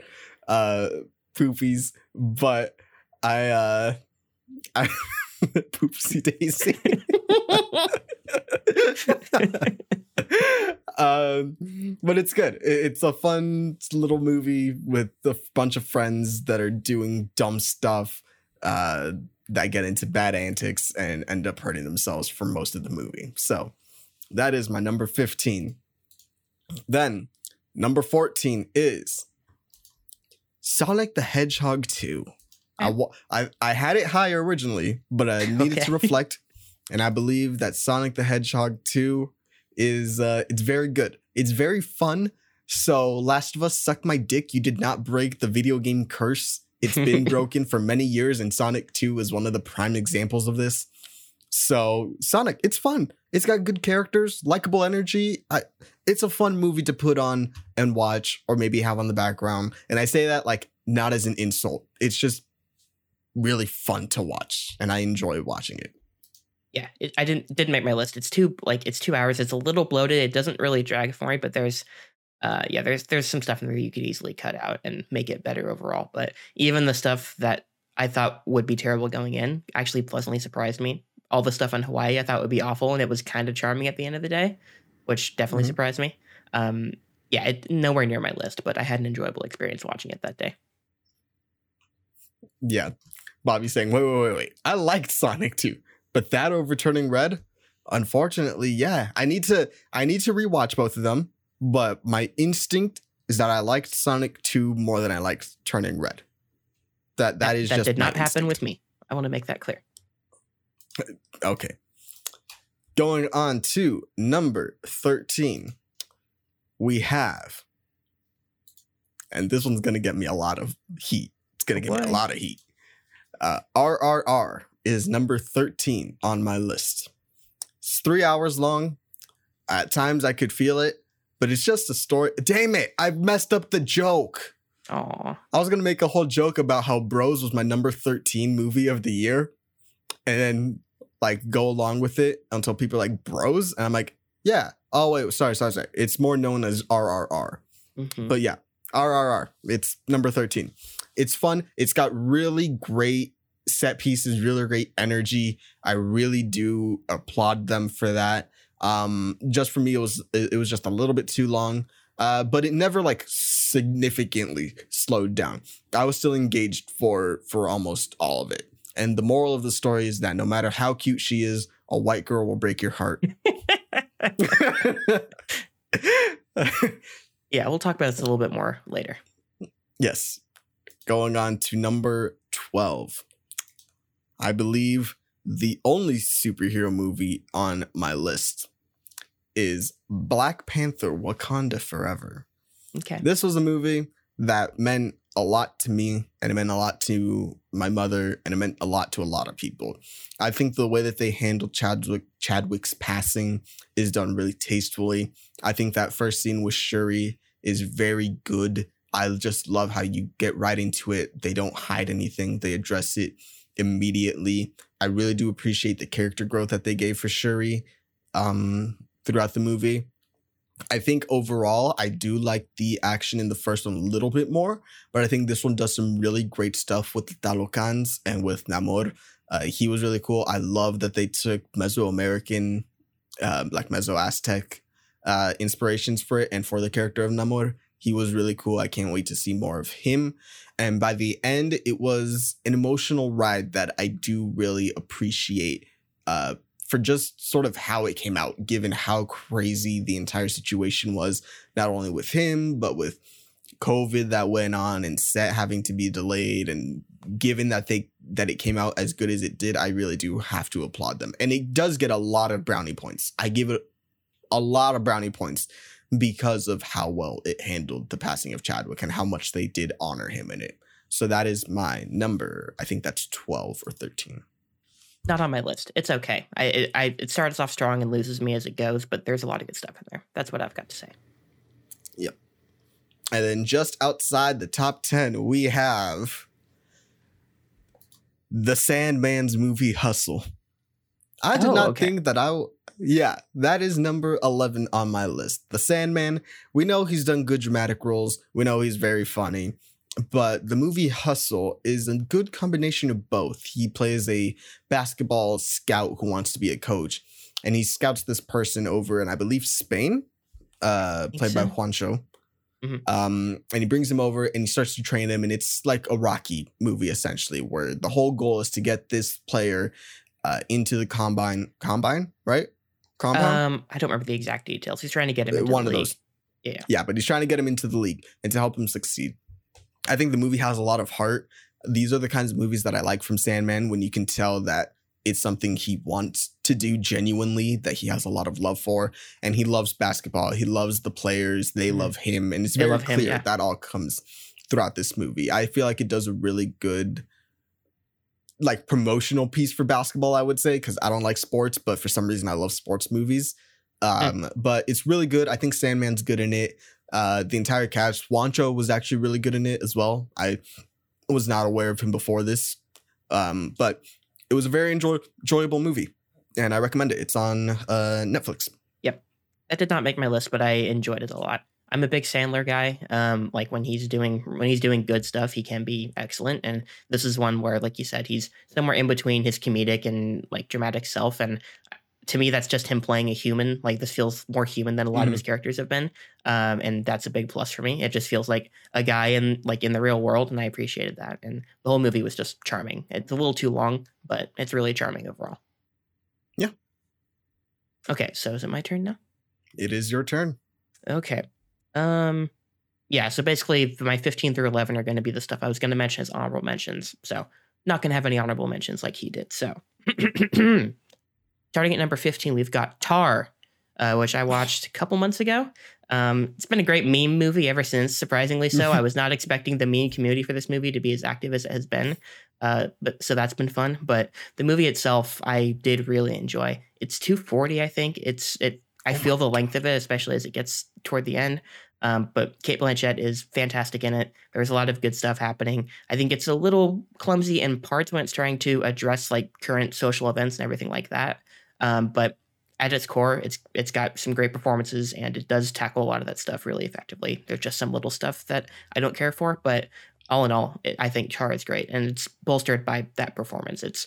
Uh, poopies, but I, uh, I, poopsie daisy. um, but it's good. It's a fun little movie with a bunch of friends that are doing dumb stuff uh, that get into bad antics and end up hurting themselves for most of the movie. So that is my number 15. Then number 14 is Sonic the Hedgehog 2. I, I, I had it higher originally, but I needed okay. to reflect. And I believe that Sonic the Hedgehog 2 is uh, it's very good. It's very fun. So Last of Us suck my dick. You did not break the video game curse it's been broken for many years, and Sonic 2 is one of the prime examples of this. So, Sonic, it's fun. It's got good characters, likable energy. I, it's a fun movie to put on and watch, or maybe have on the background. And I say that like not as an insult. It's just really fun to watch, and I enjoy watching it. Yeah, it, I didn't didn't make my list. It's too like it's two hours. It's a little bloated. It doesn't really drag for me, but there's uh, yeah, there's there's some stuff in there you could easily cut out and make it better overall. But even the stuff that I thought would be terrible going in actually pleasantly surprised me. All the stuff on Hawaii I thought would be awful, and it was kind of charming at the end of the day, which definitely mm-hmm. surprised me. Um, yeah, it, nowhere near my list, but I had an enjoyable experience watching it that day. Yeah, Bobby's saying, "Wait, wait, wait, wait! I liked Sonic 2, but that overturning Red, unfortunately, yeah, I need to I need to rewatch both of them but my instinct is that I liked Sonic 2 more than I liked Turning Red. That that, that is that just did not happen with me. I want to make that clear. Okay. Going on to number 13. We have and this one's going to get me a lot of heat. It's going to get me a lot of heat. Uh, RRR is number 13 on my list. It's three hours long. At times I could feel it but it's just a story. Damn it, I messed up the joke. Aw. I was gonna make a whole joke about how Bros was my number 13 movie of the year, and then like go along with it until people are like Bros, and I'm like, yeah. Oh wait, sorry, sorry, sorry. It's more known as RRR. Mhm. But yeah, RRR. It's number 13. It's fun. It's got really great set pieces, really great energy. I really do applaud them for that. Um, just for me, it was it was just a little bit too long. Uh, but it never like significantly slowed down. I was still engaged for for almost all of it. And the moral of the story is that no matter how cute she is, a white girl will break your heart. yeah, we'll talk about this a little bit more later. Yes. Going on to number 12. I believe the only superhero movie on my list is Black Panther Wakanda Forever. Okay. This was a movie that meant a lot to me and it meant a lot to my mother and it meant a lot to a lot of people. I think the way that they handled Chadwick Chadwick's passing is done really tastefully. I think that first scene with Shuri is very good. I just love how you get right into it. They don't hide anything. They address it immediately. I really do appreciate the character growth that they gave for Shuri um, throughout the movie. I think overall, I do like the action in the first one a little bit more, but I think this one does some really great stuff with the Talokans and with Namor. Uh, he was really cool. I love that they took Mesoamerican, uh, like Meso Aztec uh, inspirations for it and for the character of Namor. He was really cool. I can't wait to see more of him. And by the end, it was an emotional ride that I do really appreciate uh, for just sort of how it came out, given how crazy the entire situation was, not only with him, but with COVID that went on and set having to be delayed. And given that they that it came out as good as it did, I really do have to applaud them. And it does get a lot of brownie points. I give it a lot of brownie points because of how well it handled the passing of Chadwick and how much they did honor him in it. So that is my number. I think that's 12 or 13. Not on my list. It's okay. I, it, I it starts off strong and loses me as it goes, but there's a lot of good stuff in there. That's what I've got to say. Yep. And then just outside the top 10, we have the Sandman's movie Hustle. I did Oh, not okay. think that I. Yeah, that is number 11 on my list. The Sandman, we know he's done good dramatic roles. We know he's very funny. But the movie Hustle is a good combination of both. He plays a basketball scout who wants to be a coach, and he scouts this person over in, I believe, Spain, uh, played by so. Juancho. Mhm. Um, and he brings him over and he starts to train him, and it's like a Rocky movie essentially, where the whole goal is to get this player uh, into the combine, combine, right? Compound. Um, I don't remember the exact details. He's trying to get him into one the of league. those. Yeah. Yeah, but he's trying to get him into the league and to help him succeed. I think the movie has a lot of heart. These are the kinds of movies that I like from Sandman when you can tell that it's something he wants to do genuinely, that he has a lot of love for, and he loves basketball. He loves the players, they Mhm. love him, and it's They very love him, clear yeah. that all comes throughout this movie. I feel like it does a really good like promotional piece for basketball, I would say, because I don't like sports, but for some reason I love sports movies. Um, but it's really good. I think Sandman's good in it. Uh, the entire cast, Juancho was actually really good in it as well. I was not aware of him before this, um, but it was a very enjoy- enjoyable movie, and I recommend it. It's on uh, Netflix. Yep, that did not make my list, but I enjoyed it a lot. I'm a big Sandler guy. Um, like when he's doing when he's doing good stuff, he can be excellent. And this is one where, like you said, he's somewhere in between his comedic and like dramatic self. And to me, that's just him playing a human. Like this feels more human than a lot of his characters have been. Um, and that's a big plus for me. It just feels like a guy in like in the real world, and I appreciated that. And the whole movie was just charming. It's a little too long, but it's really charming overall. Yeah. Okay, so is it my turn now? It is your turn. Okay. Um yeah, so basically my 15 through 11 are going to be the stuff I was going to mention as honorable mentions. So, not going to have any honorable mentions like he did. So, starting at number 15, we've got Tar, uh, which I watched a couple months ago. Um, it's been a great meme movie ever since, surprisingly so. I was not expecting the meme community for this movie to be as active as it has been. Uh, but so that's been fun. But the movie itself, I did really enjoy. It's 240, I think. It's it I feel the length of it, especially as it gets toward the end. Um, but Cate Blanchett is fantastic in it. There's a lot of good stuff happening. I think it's a little clumsy in parts when it's trying to address like current social events and everything like that. Um, but at its core, it's it's got some great performances and it does tackle a lot of that stuff really effectively. There's just some little stuff that I don't care for, but all in all, it, I think Char is great and it's bolstered by that performance. It's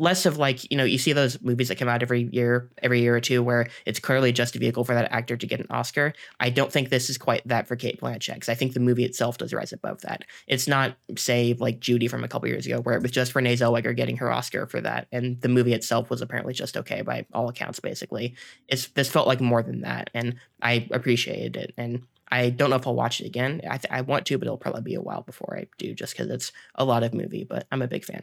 less of like you know you see those movies that come out every year every year or two where it's clearly just a vehicle for that actor to get an oscar i don't think this is quite that for cate blanchett because i think the movie itself does rise above that it's not say like judy from a couple years ago where it was just renee zellweger getting her oscar for that and the movie itself was apparently just okay by all accounts basically it's this felt like more than that and i appreciated it and I don't know if I'll watch it again. I, th- I want to, but it'll probably be a while before I do, just because it's a lot of movie. But I'm a big fan.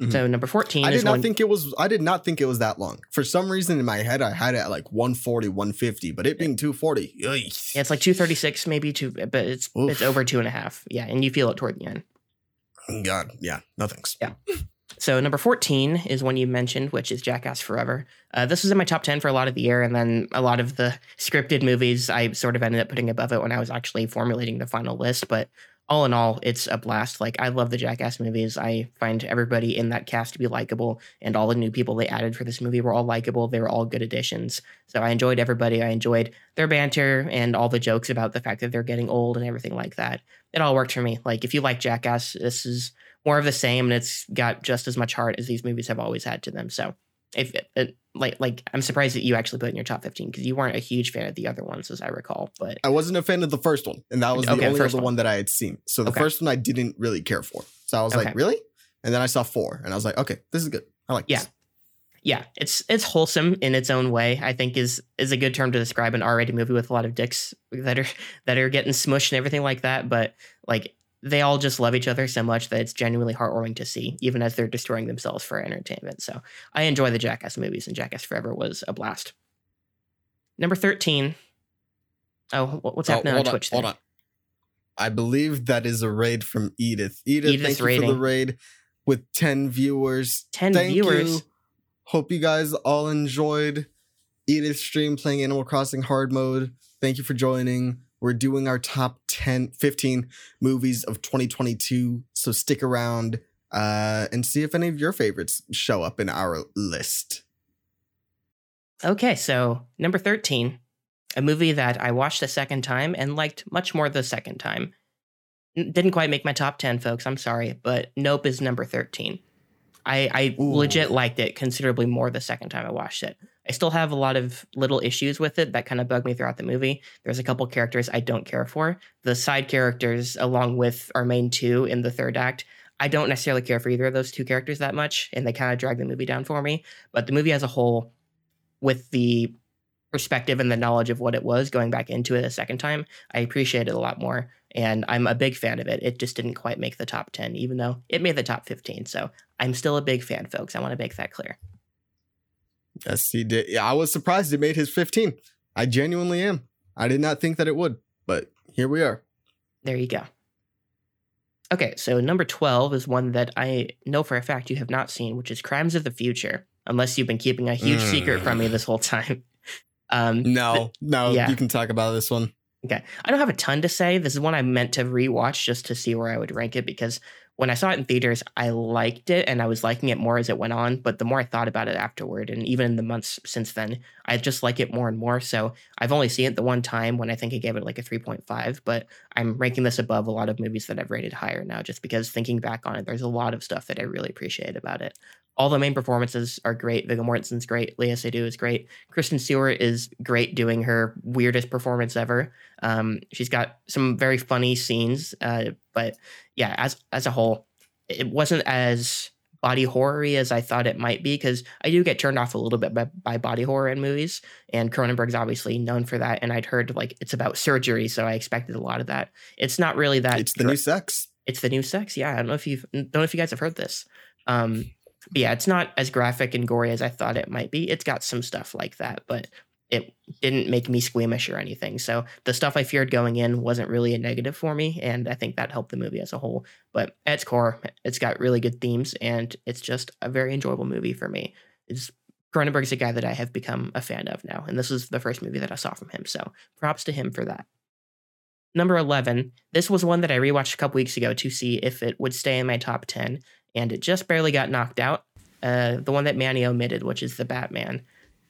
Mhm. So number fourteen I is did not think it was. I did not think it was that long. For some reason, in my head, I had it at like 140, 150, but it being 240. Yeah, it's like two thirty six, maybe two, but it's Oof. it's over two and a half. Yeah, and you feel it toward the end. God, yeah, no thanks. Yeah. So number 14 is one you mentioned, which is Jackass Forever. Uh, this was in my top 10 for a lot of the year, and then a lot of the scripted movies I sort of ended up putting above it when I was actually formulating the final list. But all in all, it's a blast. Like I love the Jackass movies. I find everybody in that cast to be likable, and all the new people they added for this movie were all likable. They were all good additions. So I enjoyed everybody. I enjoyed their banter and all the jokes about the fact that they're getting old and everything like that. It all worked for me. Like if you like Jackass, this is more of the same, and it's got just as much heart as these movies have always had to them. So, if it, it, like like I'm surprised that you actually put in your top 15 because you weren't a huge fan of the other ones, as I recall. But I wasn't a fan of the first one, and that was the Okay, only other one. one that I had seen. So the Okay. first one I didn't really care for. So I was Okay. like, really? And then I saw four, and I was like, okay, this is good. I like Yeah. this. yeah, it's it's wholesome in its own way. I think is is a good term to describe an R-rated movie with a lot of dicks that are that are getting smushed and everything like that. But like they all just love each other so much that it's genuinely heartwarming to see, even as they're destroying themselves for entertainment. So I enjoy the Jackass movies, and Jackass Forever was a blast. Number thirteen. Oh, wh- what's Oh, happening on hold Twitch? Hold there? on. I believe that is a raid from Edith. Edith, Edith's thank you for the raid with 10 viewers. 10 Thank viewers. you. Hope you guys all enjoyed Edith's stream playing Animal Crossing hard mode. Thank you for joining. We're doing our top 10, 15 movies of 2022. So stick around uh, and see if any of your favorites show up in our list. Okay, so number 13, a movie that I watched a second time and liked much more the second time. N- Didn't quite make my top 10, folks. I'm sorry, but Nope is number 13. I, I legit liked it considerably more the second time I watched it. I still have a lot of little issues with it that kind of bug me throughout the movie. There's a couple characters I don't care for. The side characters, along with our main two in the third act, I don't necessarily care for either of those two characters that much, and they kind of drag the movie down for me. But the movie as a whole, with the perspective and the knowledge of what it was going back into it a second time, I appreciate it a lot more. And I'm a big fan of it. It just didn't quite make the top 10, even though it made the top 15. So I'm still a big fan, folks. I want to make that clear. Yes, he did. Yeah, I was surprised it made his 15. I genuinely am. I did not think that it would, but here we are. There you go. Okay, so number 12 is one that I know for a fact you have not seen, which is Crimes of the Future, unless you've been keeping a huge secret from me this whole time. Um, No, no, yeah. you can talk about this one. Okay. I don't have a ton to say. This is one I meant to rewatch just to see where I would rank it because when I saw it in theaters, I liked it and I was liking it more as it went on. But the more I thought about it afterward, and even in the months since then, I just like it more and more. So I've only seen it the one time when I think I gave it like a 3.5, but I'm ranking this above a lot of movies that I've rated higher now just because thinking back on it, there's a lot of stuff that I really appreciate about it. All the main performances are great. Viggo Mortensen's great. Léa Seydoux is great. Kristen Stewart is great doing her weirdest performance ever. Um, she's got some very funny scenes, uh, but yeah, as as a whole, it wasn't as body horror-y as I thought it might be because I do get turned off a little bit by, by body horror in movies, and Cronenberg's obviously known for that. And I'd heard like it's about surgery, so I expected a lot of that. It's not really that. It's the new sex. it's the new sex. Yeah, I don't know if you've don't know if you guys have heard this. Um, yeah, it's not as graphic and gory as I thought it might be. It's got some stuff like that, but it didn't make me squeamish or anything. So the stuff I feared going in wasn't really a negative for me, and I think that helped the movie as a whole. But at its core, it's got really good themes, and it's just a very enjoyable movie for me. It's Cronenberg's a guy that I have become a fan of now, and this is the first movie that I saw from him. So props to him for that. Number 11, this was one that I rewatched a couple weeks ago to see if it would stay in my top 10, and it just barely got knocked out. Uh, the one that Manny omitted, which is The Batman.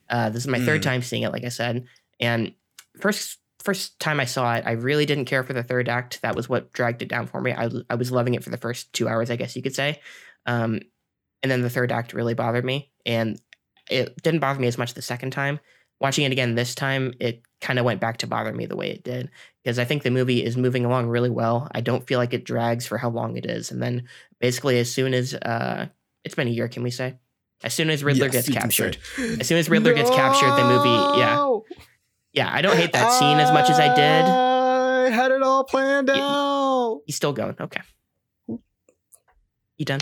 Uh, this is my third Mm. time seeing it, like I said, and first first time I saw it, I really didn't care for the third act. That was what dragged it down for me. I I was loving it for the first two hours, I guess you could say, um, and then the third act really bothered me, and it didn't bother me as much the second time. Watching it again this time, it kind of went back to bother me the way it did because I think the movie is moving along really well. I don't feel like it drags for how long it is, and then basically as soon as uh, it's been a year, can we say? As soon as Riddler Yes, gets captured, as soon as Riddler gets captured, the movie, yeah, yeah. I don't hate that scene as much as I did. I had it all planned Yeah. out. He's still going. Okay. You done?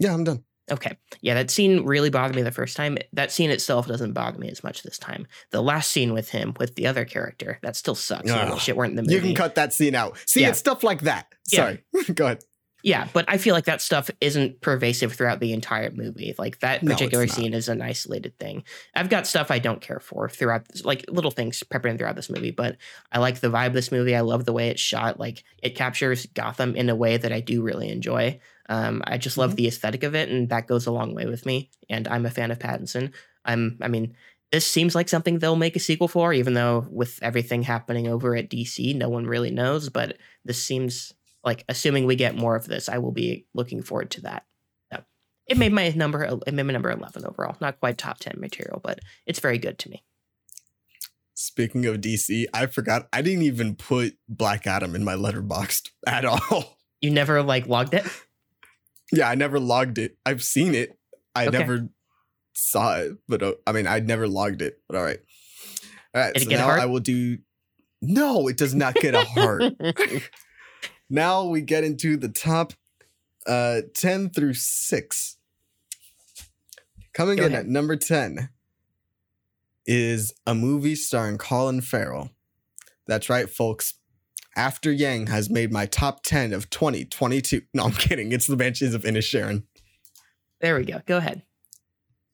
Yeah, I'm done. Okay. Yeah, that scene really bothered me the first time. That scene itself doesn't bother me as much this time. The last scene with him, with the other character, that still sucks. I Ugh. wish it weren't in the movie. You can cut that scene out. See, Yeah. it's stuff like that. Yeah. Sorry. Go ahead. Yeah, but I feel like that stuff isn't pervasive throughout the entire movie. Like that No, particular scene is an isolated thing. I've got stuff I don't care for throughout, like little things peppered in throughout this movie. But I like the vibe of this movie. I love the way it's shot. Like it captures Gotham in a way that I do really enjoy. Um, I just love Mhm. the aesthetic of it, and that goes a long way with me. And I'm a fan of Pattinson. I'm, I mean, this seems like something they'll make a sequel for, even though with everything happening over at DC, no one really knows. But this seems like, assuming we get more of this, I will be looking forward to that. So, it made my number, it made my number eleven overall. Not quite top ten material, but it's very good to me. Speaking of DC, I forgot I didn't even put Black Adam in my letterboxd at all. You never like logged it. yeah, I never logged it. I've seen it. I Okay. never saw it, but uh, I mean, I never logged it. But all right, all right. Did it so now heart? I will do. No, it does not get a heart. now we get into the top uh 10 through 6 coming Go in ahead. at number 10 is a movie starring colin farrell that's right folks after yang has made my top 10 of 2022 no i'm kidding it's the banshees of inisherin there we go. Go ahead.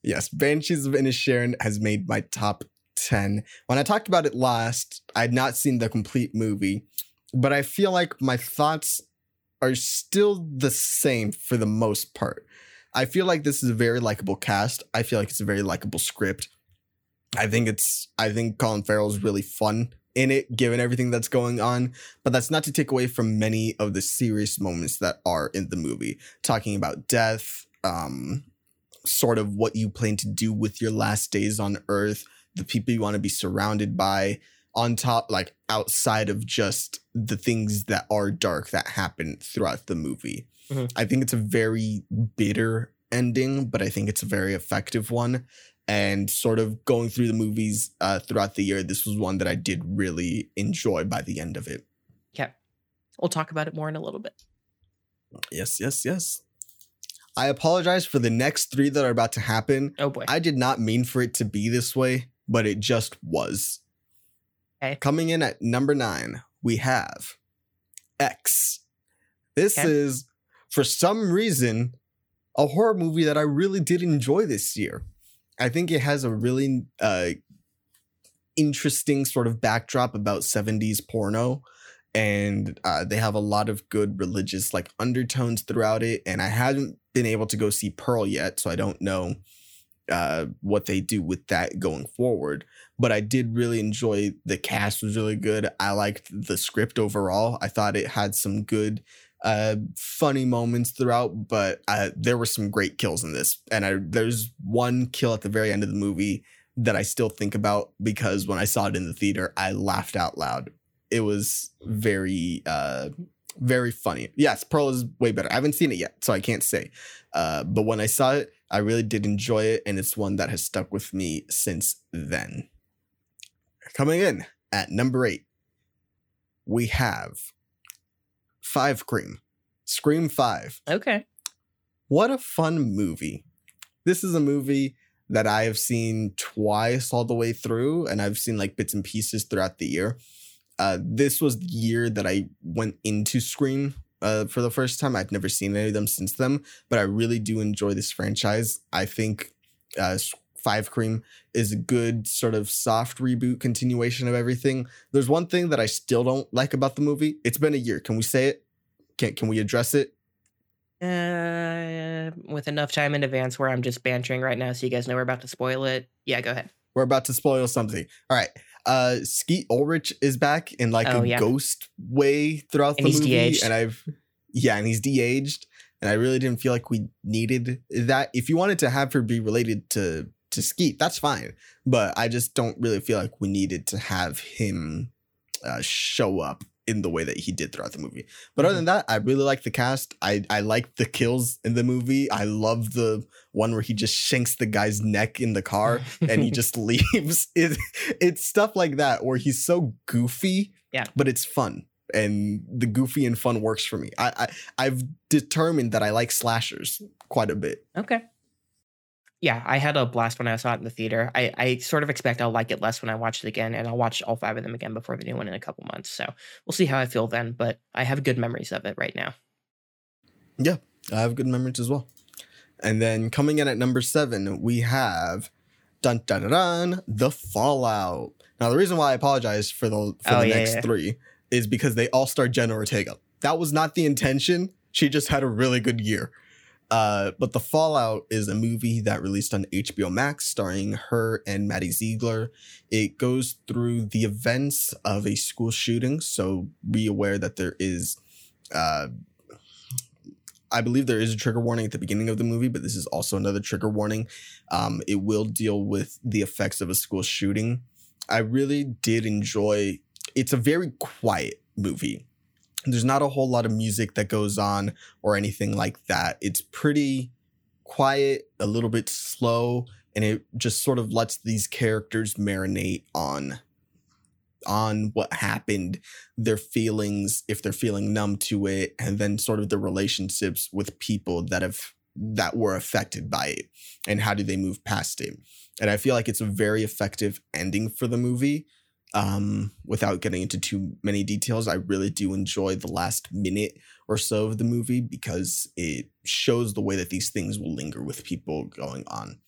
Yes, Banshees of Inisherin has made my top 10. When I talked about it last, I had not seen the complete movie, but I feel like my thoughts are still the same for the most part. I feel like this is a very likable cast. I feel like it's a very likable script. I think it's I think Colin Farrell is really fun in it given everything that's going on, but that's not to take away from many of the serious moments that are in the movie, talking about death, um sort of what you plan to do with your last days on earth, the people you want to be surrounded by, on top, like outside of just the things that are dark that happen throughout the movie. Mhm. I think it's a very bitter ending, but I think it's a very effective one. And sort of going through the movies uh, throughout the year, this was one that I did really enjoy by the end of it. Yeah. We'll talk about it more in a little bit. Yes, yes, yes. I apologize for the next three that are about to happen. Oh boy. I did not mean for it to be this way, but it just was. Okay. Coming in at number nine, we have X. This Okay. is, for some reason, a horror movie that I really did enjoy this year. I think it has a really uh, interesting sort of backdrop about 70s porno. And uh, they have a lot of good religious like undertones throughout it. And I haven't been able to go see Pearl yet, so I don't know uh, what they do with that going forward. But I did really enjoy the cast was really good. I liked the script overall. I thought it had some good, uh, funny moments throughout. But uh, there were some great kills in this, and I, there's one kill at the very end of the movie that I still think about because when I saw it in the theater, I laughed out loud. It was very, uh, very funny. Yes, Pearl is way better. I haven't seen it yet, so I can't say. Uh, but when I saw it, I really did enjoy it, and it's one that has stuck with me since then. Coming in at number eight, we have Five Cream, Scream Five. Okay. What a fun movie. This is a movie that I have seen twice all the way through, and I've seen like bits and pieces throughout the year. Uh, this was the year that I went into Scream uh, for the first time. I've never seen any of them since then, but I really do enjoy this franchise. I think uh, Five Cream is a good sort of soft reboot continuation of everything. There's one thing that I still don't like about the movie. It's been a year. Can we say it? Can Can we address it? Uh, with enough time in advance where I'm just bantering right now, so you guys know we're about to spoil it. Yeah, go ahead. We're about to spoil something. All right. Uh Skeet Ulrich is back in like Oh, a yeah. ghost way throughout And the he's movie. de-aged. And I've yeah, and he's de-aged. And I really didn't feel like we needed that. If you wanted to have her be related to to Skeet, that's fine. But I just don't really feel like we needed to have him uh, show up in the way that he did throughout the movie. But other than that, I really like the cast. I I like the kills in the movie. I love the one where he just shanks the guy's neck in the car and he just leaves. It, it's stuff like that where he's so goofy, Yeah. but it's fun. And the goofy and fun works for me. I, I I've determined that I like slashers quite a bit. Okay. Yeah, I had a blast when I saw it in the theater. I, I sort of expect I'll like it less when I watch it again, and I'll watch all five of them again before the new one in a couple months. So we'll see how I feel then, but I have good memories of it right now. Yeah, I have good memories as well. And then coming in at number seven, we have dun dun dun, dun the Fallout. Now the reason why I apologize for the for Oh, the yeah, next yeah. three is because they all star Jenna Ortega. That was not the intention. She just had a really good year. Uh, but the Fallout is a movie that released on HBO Max, starring her and Maddie Ziegler. It goes through the events of a school shooting, so be aware that there is uh, I believe there is a trigger warning at the beginning of the movie, but this is also another trigger warning. Um, it will deal with the effects of a school shooting. I really did enjoy. It's a very quiet movie. There's not a whole lot of music that goes on or anything like that. It's pretty quiet, a little bit slow, and it just sort of lets these characters marinate on on what happened their feelings if they're feeling numb to it and then sort of the relationships with people that have that were affected by it and how do they move past it and i feel like it's a very effective ending for the movie um without getting into too many details i really do enjoy the last minute or so of the movie because it shows the way that these things will linger with people going on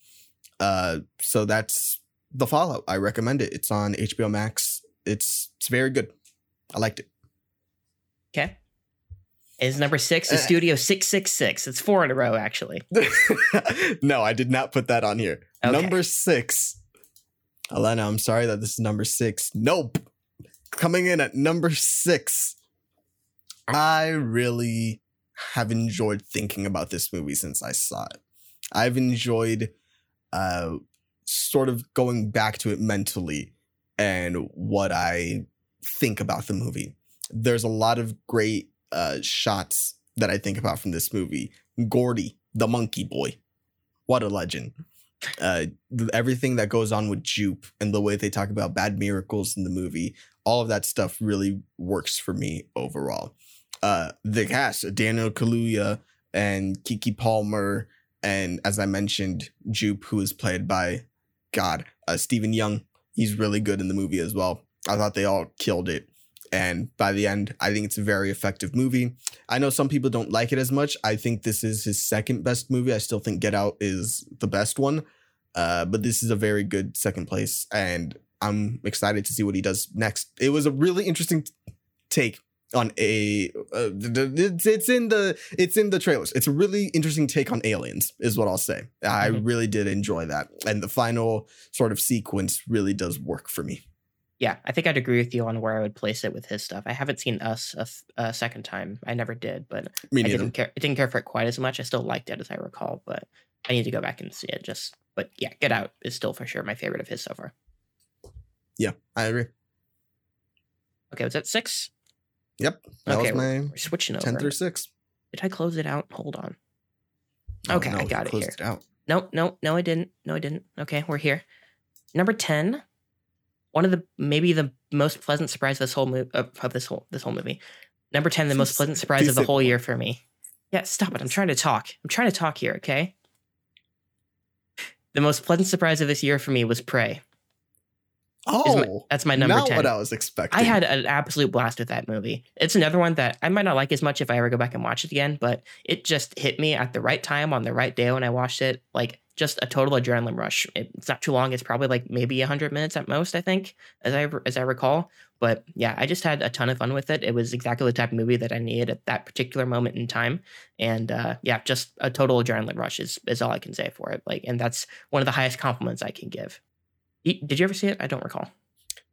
uh so that's the fallout i recommend it it's on hbo max it's it's very good i liked it Okay. Is number six is Uh, Studio 666. It's four in a row, actually. no, I did not put that on here. Okay. Number six. Elena, I'm sorry that this is number six. Nope. Coming in at number six. I really have enjoyed thinking about this movie since I saw it. I've enjoyed uh sort of going back to it mentally and what I think about the movie. There's a lot of great uh shots that I think about from this movie. Gordy, the monkey boy. What a legend. Uh, th- everything that goes on with Jupe and the way they talk about bad miracles in the movie, all of that stuff really works for me overall. Uh, the cast, Daniel Kaluuya and Keke Palmer, and as I mentioned, Jupe, who is played by God, uh, Steven Yeun. He's really good in the movie as well. I thought they all killed it. And by the end, I think it's a very effective movie. I know some people don't like it as much. I think this is his second best movie. I still think Get Out is the best one. Uh, but this is a very good second place. And I'm excited to see what he does next. It was a really interesting take on a uh, it's, it's in the it's in the trailers it's a really interesting take on aliens is what i'll say i Mhm. really did enjoy that and the final sort of sequence really does work for me Yeah, I think I'd agree with you on where I would place it with his stuff. I haven't seen Us a, th- a second time. I never did, but I didn't care. I didn't care for it quite as much. I still liked it as I recall, but I need to go back and see it. Just, but yeah, Get Out is still for sure my favorite of his so far. yeah i agree Okay, was that six? yep that Okay, was my We're switching over. 10 through 6 Did I close it out? Hold on. Oh, Okay, I you got it here. it out No, no, no, I didn't. No, I didn't. Okay, we're here. Number ten. One of the maybe the most pleasant surprise of this whole movie of this whole this whole movie. Number ten, the most pleasant surprise of the whole year for me. Yeah, stop it. I'm trying to talk. I'm trying to talk here. Okay. The most pleasant surprise of this year for me was Prey. oh That's my number not ten. what i was expecting I had an absolute blast with that movie. It's another one that I might not like as much if I ever go back and watch it again, but it just hit me at the right time on the right day when I watched it. Like just a total adrenaline rush. It's not too long. It's probably like maybe 100 minutes at most, I think, as I as I recall. But yeah, I just had a ton of fun with it. It was exactly the type of movie that I needed at that particular moment in time. And uh, yeah, just a total adrenaline rush is is all I can say for it. Like, and that's one of the highest compliments I can give. Did you ever see it? I don't recall.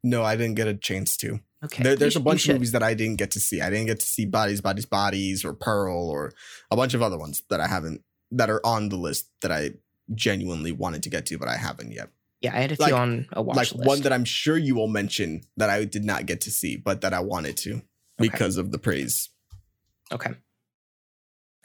No, I didn't get a chance to. Okay. There, there's a bunch of movies that I didn't get to see. I didn't get to see Bodies, Bodies, Bodies, or Pearl, or a bunch of other ones that I haven't that are on the list that I genuinely wanted to get to, but I haven't yet. Yeah, I had a few like- on a watch like list. one that I'm sure you will mention that I did not get to see, but that I wanted to because of the praise. Okay.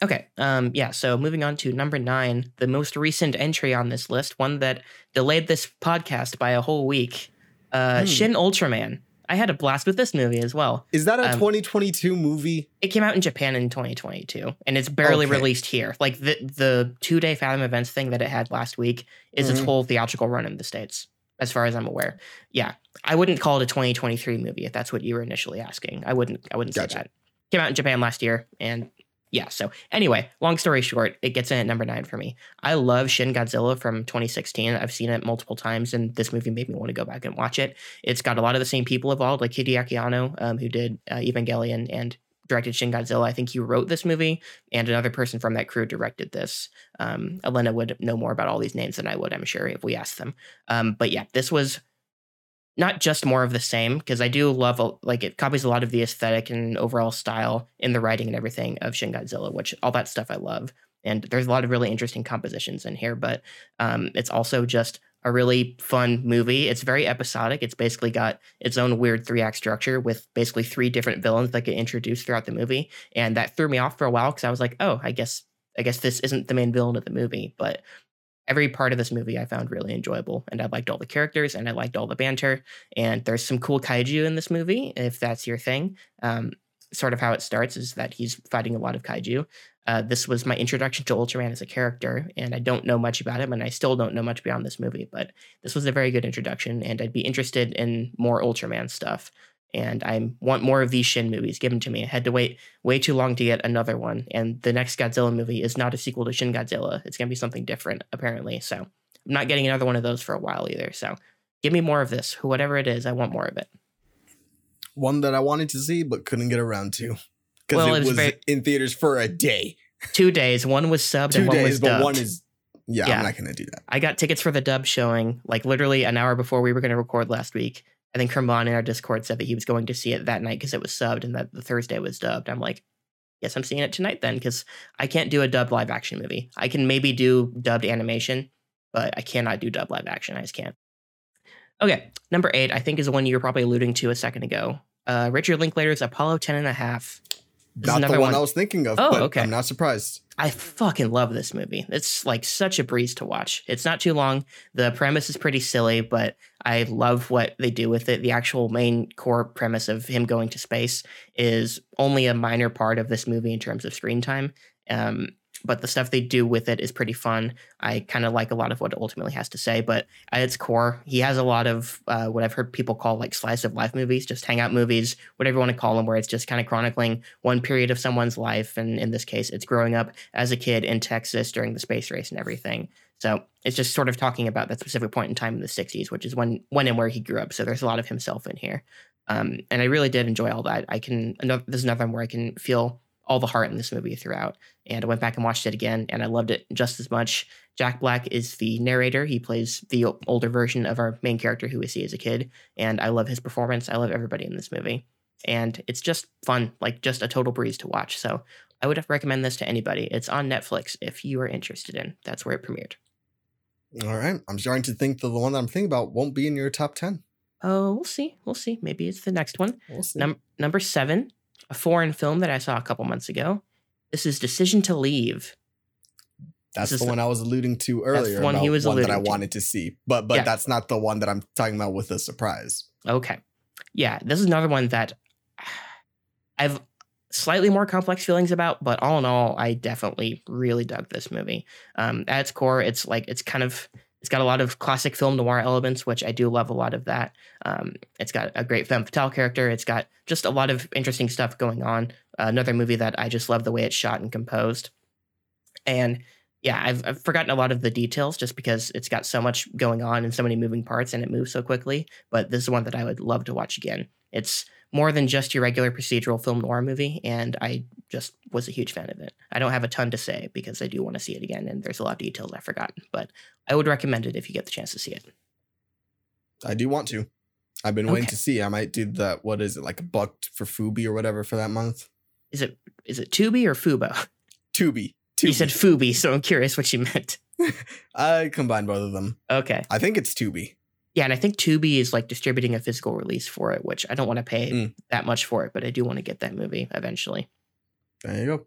Okay. Um, yeah. So moving on to number nine, the most recent entry on this list, one that delayed this podcast by a whole week. Uh, Hmm. Shin Ultraman. I had a blast with this movie as well. Is that a Um, 2022 movie? It came out in Japan in 2022, and it's barely Okay. released here. Like the the two day Fathom events thing that it had last week is its Mhm. whole theatrical run in the states, as far as I'm aware. Yeah, I wouldn't call it a 2023 movie if that's what you were initially asking. I wouldn't. I wouldn't Gotcha. say that. Came out in Japan last year, and yeah. So anyway, long story short, it gets in at number nine for me. I love Shin Godzilla from 2016. I've seen it multiple times, and this movie made me want to go back and watch it. It's got a lot of the same people involved, like Hideaki Anno, um, who did uh, Evangelion and directed Shin Godzilla. I think he wrote this movie, and another person from that crew directed this. Um, Elena would know more about all these names than I would, I'm sure, if we asked them. Um, but yeah, this was not just more of the same because I do love like it copies a lot of the aesthetic and overall style in the writing and everything of Shin Godzilla, which all that stuff I love. And there's a lot of really interesting compositions in here, but um, it's also just a really fun movie. It's very episodic. It's basically got its own weird three act structure with basically three different villains that get introduced throughout the movie, and that threw me off for a while because I was like, oh, I guess I guess this isn't the main villain of the movie, but every part of this movie I found really enjoyable, and I liked all the characters and I liked all the banter, and there's some cool kaiju in this movie if that's your thing. Um, sort of how it starts is that he's fighting a lot of kaiju. Uh, this was my introduction to Ultraman as a character, and I don't know much about him, and I still don't know much beyond this movie. But this was a very good introduction, and I'd be interested in more Ultraman stuff. And I want more of these Shin movies given to me. I had to wait way too long to get another one, and the next Godzilla movie is not a sequel to Shin Godzilla. It's gonna be something different, apparently. So I'm not getting another one of those for a while either. So give me more of this, whatever it is. I want more of it. One that I wanted to see but couldn't get around to because Well, it it was very- in theaters for a day, Two days. One was subbed two and one days, was but dubbed. one is yeah, Yeah. I'm not gonna do that. I got tickets for the dub showing like literally an hour before we were going to record last week. I think Kermon in our Discord said that he was going to see it that night because it was subbed and that the Thursday was dubbed. I'm like, yes, I'm seeing it tonight then because I can't do a dubbed live action movie. I can maybe do dubbed animation, but I cannot do dubbed live action. I just can't. Okay, number eight, I think is the one you were probably alluding to a second ago. Uh, Richard Linklater's Apollo 10 and a half. This is Not the one, one- I was thinking of. Oh, but okay. I'm not surprised. I fucking love this movie. It's like such a breeze to watch. It's not too long. The premise is pretty silly, but I love what they do with it. The actual main core premise of him going to space is only a minor part of this movie in terms of screen time. Um, but the stuff they do with it is pretty fun. I kind of like a lot of what it ultimately has to say, but at its core, he has a lot of uh, what I've heard people call like slice of life movies, just hangout movies, whatever you want to call them, where it's just kind of chronicling one period of someone's life. And in this case, it's growing up as a kid in Texas during the space race and everything. So it's just sort of talking about that specific point in time in the 60s, which is when when and where he grew up. So there's a lot of himself in here. Um, and I really did enjoy all that. I can another there's another one where I can feel all the heart in this movie throughout. And I went back and watched it again, and I loved it just as much. Jack Black is the narrator. He plays the older version of our main character who we see as a kid, and I love his performance. I love everybody in this movie, and it's just fun, like just a total breeze to watch. So I would recommend this to anybody. It's on Netflix if you are interested in. That's where it premiered. All right. I'm starting to think that the one that I'm thinking about won't be in your top 10. Oh, we'll see. We'll see. Maybe it's the next one. We'll see. Num- number seven, a foreign film that I saw a couple months ago. This is Decision to Leave. that's this the one I was alluding to the earlier. one he was one that I to. wanted to see. But but Yeah. that's not the one that I'm talking about with a surprise. Okay. Yeah, this is another one that I've slightly more complex feelings about, but all in all, I definitely really dug this movie. Um, at its core, it's like it's kind of it's got a lot of classic film noir elements, which I do love a lot of that. Um, it's got a great femme fatale character. It's got just a lot of interesting stuff going on. Uh, another movie that I just love the way it's shot and composed. And yeah, I've, I've forgotten a lot of the details just because it's got so much going on and so many moving parts and it moves so quickly. But this is one that I would love to watch again. It's more than just your regular procedural film noir movie, and I just was a huge fan of it. I don't have a ton to say because I do want to see it again, and there's a lot of details I've forgotten, but I would recommend it if you get the chance to see it. I do want to. I've been waiting Okay. to see. I might do that. What is it like a buck for Fubi or whatever for that month? Is it is it Tubi or Fubo? Tubi. Tubi. You said Fubi, so I'm curious what you meant. I combined both of them. Okay. I think it's Tubi. Yeah, and I think Tubi is like distributing a physical release for it, which I don't want to pay Mm. that much for it, but I do want to get that movie eventually. There you go.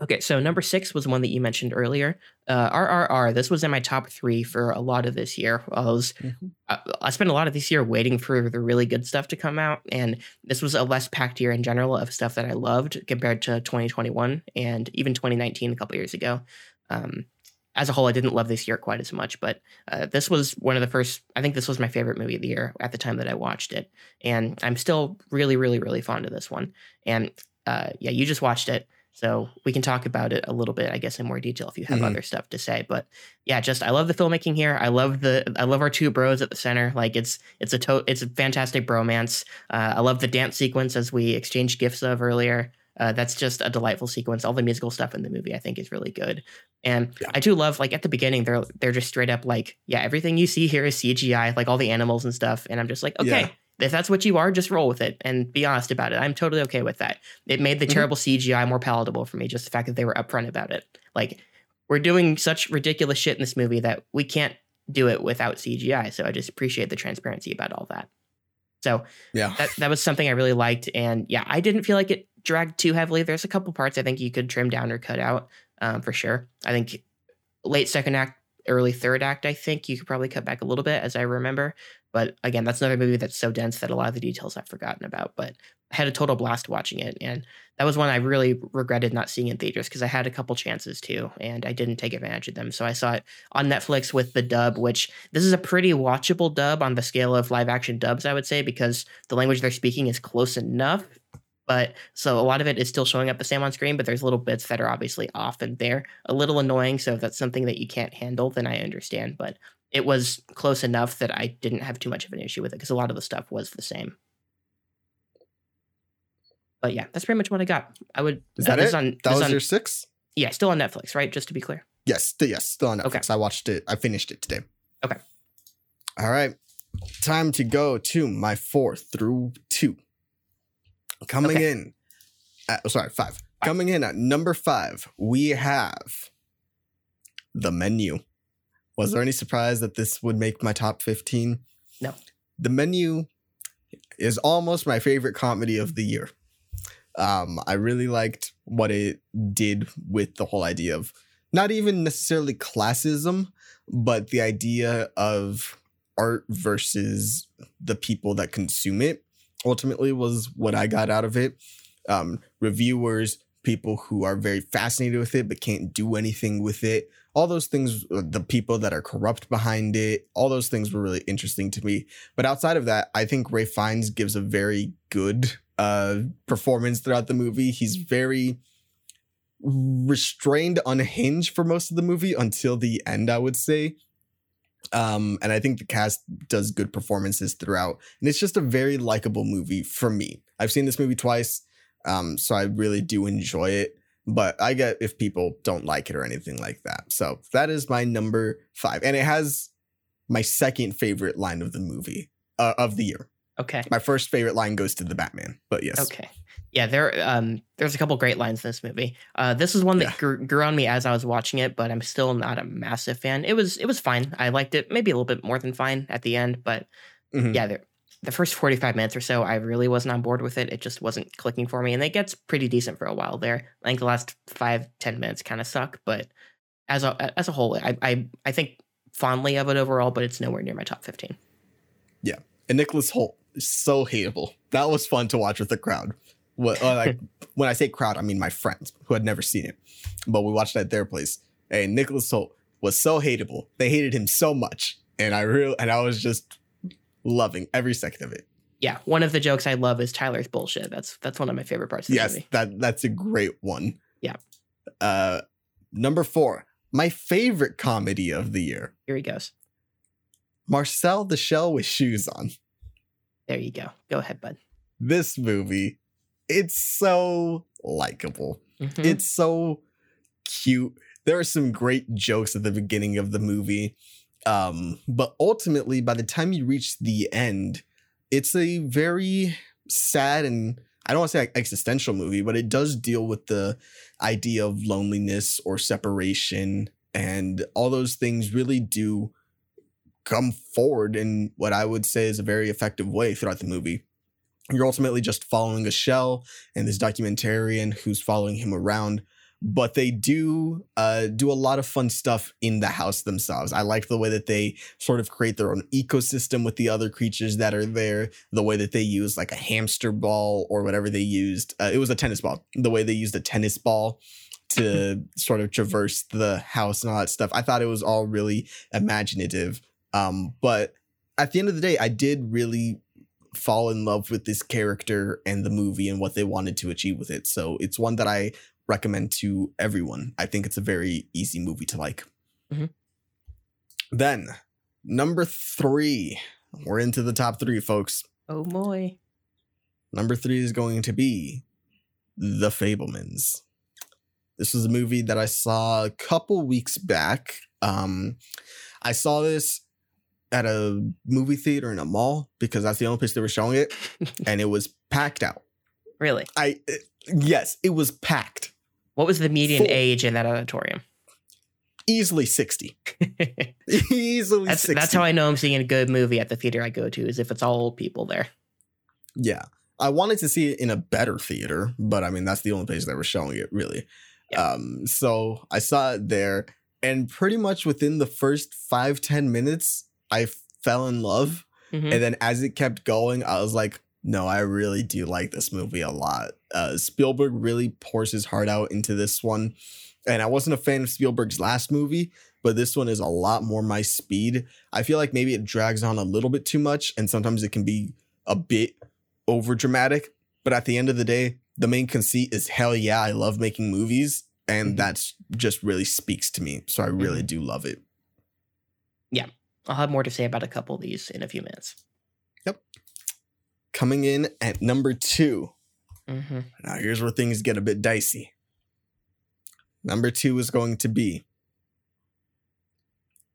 Okay, so number six was one that you mentioned earlier. Uh, RRR. This was in my top three for a lot of this year. I was, Mhm. I, I spent a lot of this year waiting for the really good stuff to come out, and this was a less packed year in general of stuff that I loved compared to 2021 and even 2019 a couple years ago. Um, as a whole, I didn't love this year quite as much, but uh, this was one of the first. I think this was my favorite movie of the year at the time that I watched it, and I'm still really, really, really fond of this one. And uh, yeah, you just watched it. So we can talk about it a little bit, I guess, in more detail if you have Mhm. other stuff to say. But yeah, just I love the filmmaking here. I love the I love our two bros at the center. Like it's it's a to- it's a fantastic bromance. Uh, I love the dance sequence as we exchanged gifts of earlier. Uh, that's just a delightful sequence. All the musical stuff in the movie, I think, is really good. And Yeah. I do love like at the beginning, they're they're just straight up like, yeah, everything you see here is CGI, like all the animals and stuff. And I'm just like, okay, Yeah. if that's what you are, just roll with it and be honest about it. I'm totally okay with that. It made the Mhm. terrible CGI more palatable for me, just the fact that they were upfront about it. Like, we're doing such ridiculous shit in this movie that we can't do it without CGI. So I just appreciate the transparency about all that. So Yeah. that, that was something I really liked. And yeah, I didn't feel like it dragged too heavily. There's a couple parts I think you could trim down or cut out um, for sure. I think late second act, early third act, I think you could probably cut back a little bit as I remember. But again, that's another movie that's so dense that a lot of the details I've forgotten about. But I had a total blast watching it. And that was one I really regretted not seeing in theaters because I had a couple chances too, and I didn't take advantage of them. So I saw it on Netflix with the dub, which this is a pretty watchable dub on the scale of live action dubs, I would say, because the language they're speaking is close enough. But so a lot of it is still showing up the same on screen, but there's little bits that are obviously off and they're a little annoying. So if that's something that you can't handle, then I understand. But it was close enough that I didn't have too much of an issue with it because a lot of the stuff was the same. But yeah, that's pretty much what I got. I would. Is uh, that this it? is On, that was on, your six? yeah, still on Netflix, right? Just to be clear. Yes. yes. Still on Netflix. Okay. I watched it. I finished it today. Okay. All right. Time to go to my four through two. Coming Okay. in. At, oh, sorry, five. Coming in at number five, we have the menu. Was there any surprise that this would make my top 15? No. The menu is almost my favorite comedy of the year. Um, I really liked what it did with the whole idea of not even necessarily classism, but the idea of art versus the people that consume it ultimately was what I got out of it. Um, reviewers, people who are very fascinated with it but can't do anything with it, all those things, uh, the people that are corrupt behind it, all those things were really interesting to me. But outside of that, I think Ralph Fiennes gives a very good uh, performance throughout the movie. He's very restrained, unhinged for most of the movie until the end, I would say. Um, and I think the cast does good performances throughout. And it's just a very likable movie for me. I've seen this movie twice, um, so I really do enjoy it. But I get if people don't like it or anything like that. So that is my number five. And it has my second favorite line of the movie uh, of the year. Okay. My first favorite line goes to the Batman, but yes. Okay. Yeah, there um there's a couple great lines in this movie. Uh this is one that Yeah. grew, grew on me as I was watching it, but I'm still not a massive fan. It was it was fine. I liked it, maybe a little bit more than fine at the end, but Mhm. yeah, the, the first 45 minutes or so, I really wasn't on board with it. It just wasn't clicking for me, and it gets pretty decent for a while there. I think the last five ten minutes kind of suck, but as a as a whole, I, I I think fondly of it overall, but it's nowhere near my top 15. Yeah, And Nicholas Hoult is so hateable. That was fun to watch with the crowd. What, uh, like when I say crowd, I mean my friends who had never seen it, but we watched it at their place. And Nicholas Hoult was so hateable. They hated him so much, and I real and I was just loving every second of it. Yeah, one of the jokes I love is Tyler's bullshit. That's that's one of my favorite parts of the yes, movie. that that's a great one. Yeah. Uh, Number four, my favorite comedy of the year. Here he goes. Marcel the Shell with shoes on. There you go. Go ahead, bud. This movie, it's so likable. Mhm. It's so cute. There are some great jokes at the beginning of the movie. Um, but ultimately, by the time you reach the end, it's a very sad and I don't want to say existential movie, but it does deal with the idea of loneliness or separation. And all those things really do come forward in what I would say is a very effective way throughout the movie. You're ultimately just following a shell and this documentarian who's following him around but they do uh, do a lot of fun stuff in the house themselves. I like the way that they sort of create their own ecosystem with the other creatures that are there. The way that they use like a hamster ball or whatever they used. Uh, it was a tennis ball. The way they used a tennis ball to sort of traverse the house and all that stuff. I thought it was all really imaginative. Um, but at the end of the day, I did really fall in love with this character and the movie and what they wanted to achieve with it. So it's one that I recommend to everyone. I think it's a very easy movie to like. Mhm. Then, number three, we're into the top three, folks. Oh boy. Number three is going to be The Fabelmans. This was a movie that I saw a couple weeks back. Um, I saw this at a movie theater in a mall because that's the only place they were showing it, and it was packed out. Really? I yes, it was packed. What was the median Full. age in that auditorium? Easily 60. Easily that's 60. that's how I know I'm seeing a good movie at the theater I go to is if it's all old people there. Yeah. I wanted to see it in a better theater, but I mean that's the only place they were showing it really. Yeah. Um so I saw it there and pretty much within the first five ten minutes I fell in love. Mhm. And then as it kept going, I was like, no, I really do like this movie a lot. Uh, Spielberg really pours his heart out into this one. And I wasn't a fan of Spielberg's last movie, but this one is a lot more my speed. I feel like maybe it drags on a little bit too much, and sometimes it can be a bit over dramatic. But at the end of the day, the main conceit is hell yeah, I love making movies. And Mhm. that's just really speaks to me. So I really do love it. I'll have more to say about a couple of these in a few minutes. Yep. Coming in at number two, hmm Now, here's where things get a bit dicey. Number two is going to be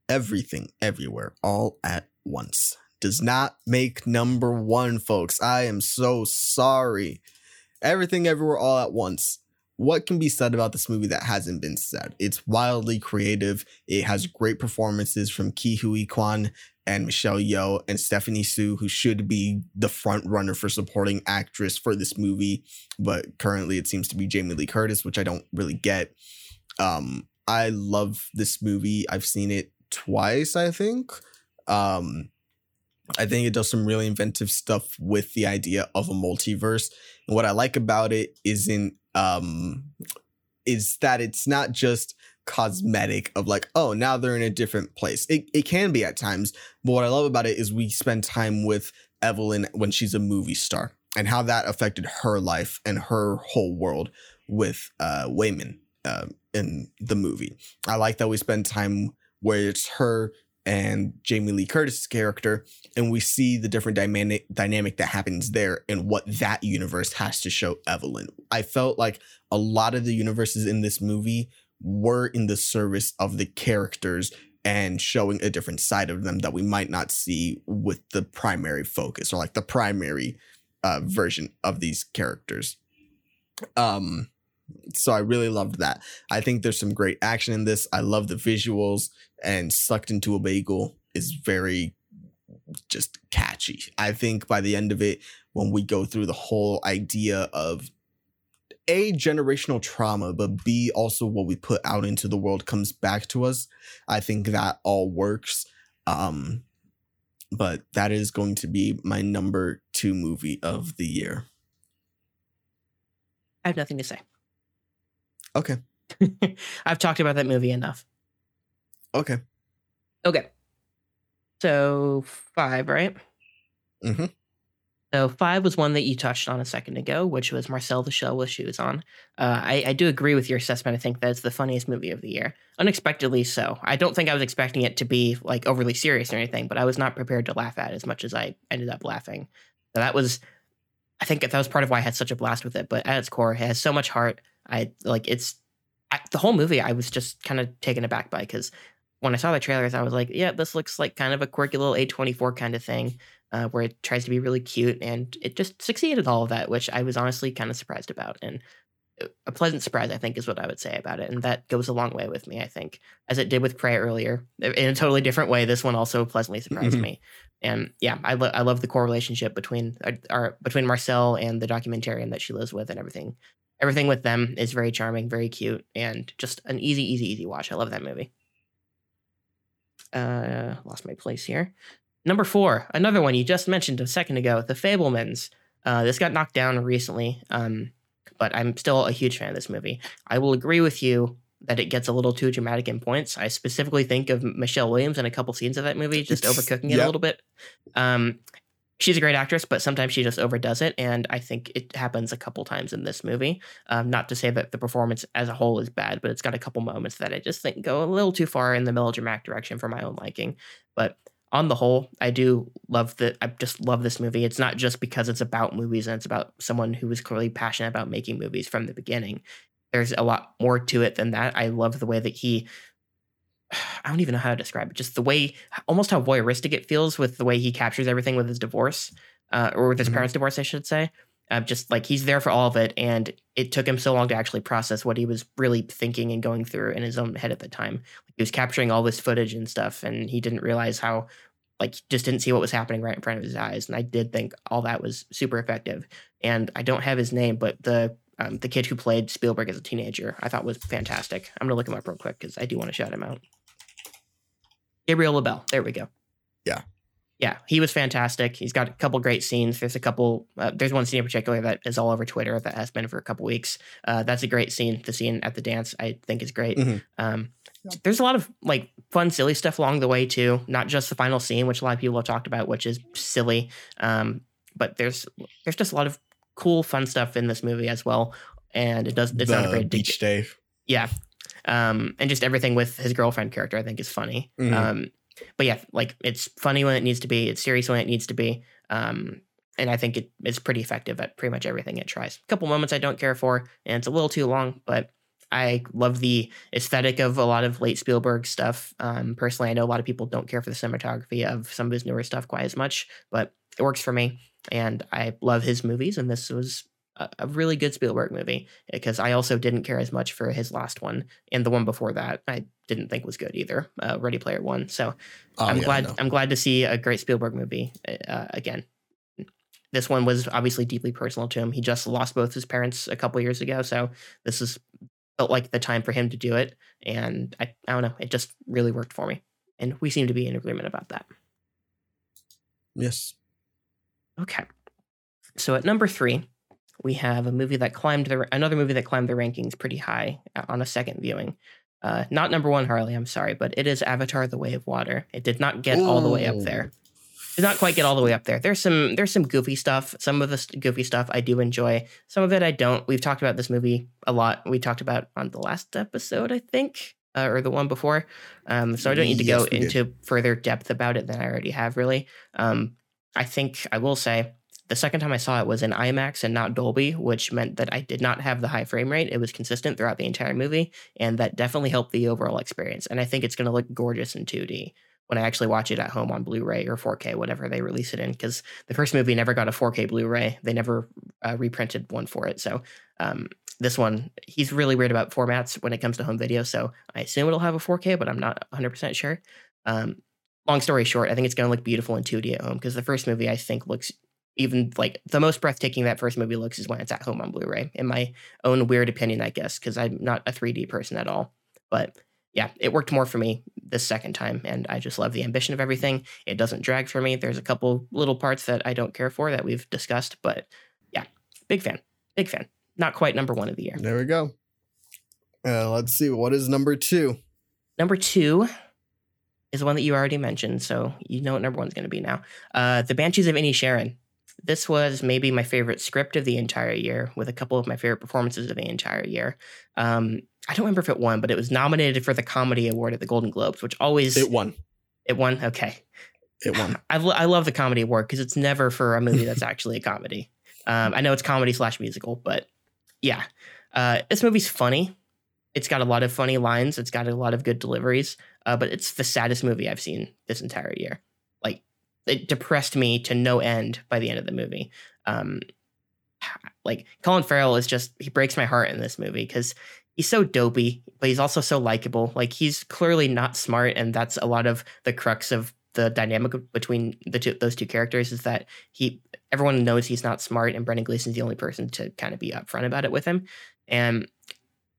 Everything Everywhere All at Once. Does not make number one, folks. I am so sorry. Everything Everywhere All at Once. What can be said about this movie that hasn't been said? It's wildly creative. It has great performances from Ke Huy Quan and Michelle Yeoh and Stephanie Hsu, who should be the front runner for supporting actress for this movie but currently it seems to be Jamie Lee Curtis, which I don't really get. Um, I love this movie. I've seen it twice, I think. Um, I think it does some really inventive stuff with the idea of a multiverse. And what I like about it isn't um is that it's not just cosmetic of like, oh, now they're in a different place. It it can be at times, but what I love about it is we spend time with Evelyn when she's a movie star and how that affected her life and her whole world with uh Waymond uh, in the movie. I like that we spend time where it's her and Jamie Lee Curtis's character, and we see the different dynamic dynamic that happens there and what that universe has to show Evelyn. I felt like a lot of the universes in this movie were in the service of the characters and showing a different side of them that we might not see with the primary focus or like the primary uh, version of these characters. Um, so I really loved that. I think there's some great action in this. I love the visuals, and Sucked into a Bagel is very just catchy. I think by the end of it, when we go through the whole idea of a generational trauma, but B also what we put out into the world comes back to us. I think that all works. Um, but that is going to be my number two movie of the year. I have nothing to say. Okay. I've talked about that movie enough. Okay. Okay. So five, right? Mm-hmm. So five was one that you touched on a second ago, which was Marcel the Shell with Shoes On. Uh, I, I do agree with your assessment. I think that's the funniest movie of the year, unexpectedly so. I don't think I was expecting it to be like overly serious or anything, but I was not prepared to laugh at as much as I ended up laughing. So that was, I think that was part of why I had such a blast with it. But at its core, it has so much heart. I like it's I, the whole movie. I was just kind of taken aback by because when I saw the trailers, I was like, yeah, this looks like kind of a quirky little A24 kind of thing uh, where it tries to be really cute. And it just succeeded all of that, which I was honestly kind of surprised about. And uh, a pleasant surprise, I think, is what I would say about it. And that goes a long way with me, I think, as it did with Prey earlier. In a totally different way, this one also pleasantly surprised mm-hmm. me. And yeah, I, lo- I love the core relationship between our, uh, our, between Marcel and the documentarian that she lives with and everything. Everything with them is very charming, very cute, and just an easy, easy, easy watch. I love that movie. Uh, lost my place here. Number four, another one you just mentioned a second ago, The Fabelmans. Uh, this got knocked down recently, um, but I'm still a huge fan of this movie. I will agree with you that it gets a little too dramatic in points. I specifically think of Michelle Williams in a couple scenes of that movie, just overcooking it yep. a little bit. Um, she's a great actress, but sometimes she just overdoes it, and I think it happens a couple times in this movie. Um, not to say that the performance as a whole is bad, but it's got a couple moments that I just think go a little too far in the melodramatic direction for my own liking. But on the whole, I do love the. I just love this movie. It's not just because it's about movies and it's about someone who was clearly passionate about making movies from the beginning. There's a lot more to it than that. I love the way that he. I don't even know how to describe it. Just the way, almost how voyeuristic it feels with the way he captures everything with his divorce, uh, or with his mm-hmm. parents' divorce, I should say. Uh, just like he's there for all of it, and it took him so long to actually process what he was really thinking and going through in his own head at the time. He was capturing all this footage and stuff, and he didn't realize how, like, just didn't see what was happening right in front of his eyes. And I did think all that was super effective. And I don't have his name, but the um, the kid who played Spielberg as a teenager, I thought was fantastic. I'm gonna look him up real quick because I do want to shout him out. Gabriel LaBelle. There we go. Yeah, yeah, he was fantastic. He's got a couple great scenes. There's a couple. Uh, there's one scene in particular that is all over Twitter that has been for a couple weeks. Uh, that's a great scene. The scene at the dance, I think, is great. Mm-hmm. Um, there's a lot of like fun, silly stuff along the way too. Not just the final scene, which a lot of people have talked about, which is silly. Um, but there's there's just a lot of cool, fun stuff in this movie as well. And it does. It's the not a great beach day. Yeah, um, and just everything with his girlfriend character, I think, is funny. Mm-hmm. Um, but yeah, like it's funny when it needs to be, it's serious when it needs to be. Um, and I think it, it's pretty effective at pretty much everything it tries. A couple moments I don't care for, and it's a little too long, but I love the aesthetic of a lot of late Spielberg stuff. Um, personally, I know a lot of people don't care for the cinematography of some of his newer stuff quite as much, but it works for me. And I love his movies, and this was a, really good Spielberg movie because I also didn't care as much for his last one and the one before that I didn't think was good either. Uh, Ready Player One. So oh, I'm yeah, glad I'm glad to see a great Spielberg movie uh, again. This one was obviously deeply personal to him. He just lost both his parents a couple years ago, so this is felt like the time for him to do it. And I, I don't know, it just really worked for me, and we seem to be in agreement about that. Yes. Okay. So at number three, we have a movie that climbed the another movie that climbed the rankings pretty high uh, on a second viewing. Uh, not number one, Harley. I'm sorry, but it is Avatar: The Way of Water. It did not get Ooh. all the way up there. Did not quite get all the way up there. There's some there's some goofy stuff. Some of the goofy stuff I do enjoy. Some of it I don't. We've talked about this movie a lot. We talked about on the last episode, I think, uh, or the one before. Um, so I don't need to yes, go into did. further depth about it than I already have. Really, um, I think I will say the second time I saw it was in IMAX and not Dolby, which meant that I did not have the high frame rate. It was consistent throughout the entire movie, and that definitely helped the overall experience. And I think it's going to look gorgeous in 2D when I actually watch it at home on Blu-ray or 4K, whatever they release it in. Because the first movie never got a 4K Blu-ray; they never uh, reprinted one for it. So um, this one, he's really weird about formats when it comes to home video. So I assume it'll have a 4K, but I'm not 100 percent sure. Um, long story short, I think it's going to look beautiful in 2D at home because the first movie I think looks even like the most breathtaking that first movie looks is when it's at home on Blu-ray. In my own weird opinion, I guess, because I'm not a 3D person at all. But yeah, it worked more for me this second time, and I just love the ambition of everything. It doesn't drag for me. There's a couple little parts that I don't care for that we've discussed, but yeah, big fan, big fan. Not quite number one of the year. There we go. Uh, let's see. What is number two? Number two is the one that you already mentioned, so you know what number one's going to be now. Uh, the Banshees of Inisherin this was maybe my favorite script of the entire year, with a couple of my favorite performances of the entire year. Um, I don't remember if it won, but it was nominated for the Comedy Award at the Golden Globes, which always It won. it won. Okay, It won. I, I love the Comedy Award because it's never for a movie that's actually a comedy. Um, I know it's comedy slash musical, but yeah, uh, this movie's funny. It's got a lot of funny lines. It's got a lot of good deliveries. Uh, but it's the saddest movie I've seen this entire year. Like it depressed me to no end by the end of the movie. Um, like Colin Farrell is just he breaks my heart in this movie because he's so dopey, but he's also so likable. Like he's clearly not smart, and that's a lot of the crux of the dynamic between the two, those two characters is that he everyone knows he's not smart, and Brendan Gleeson's the only person to kind of be upfront about it with him, and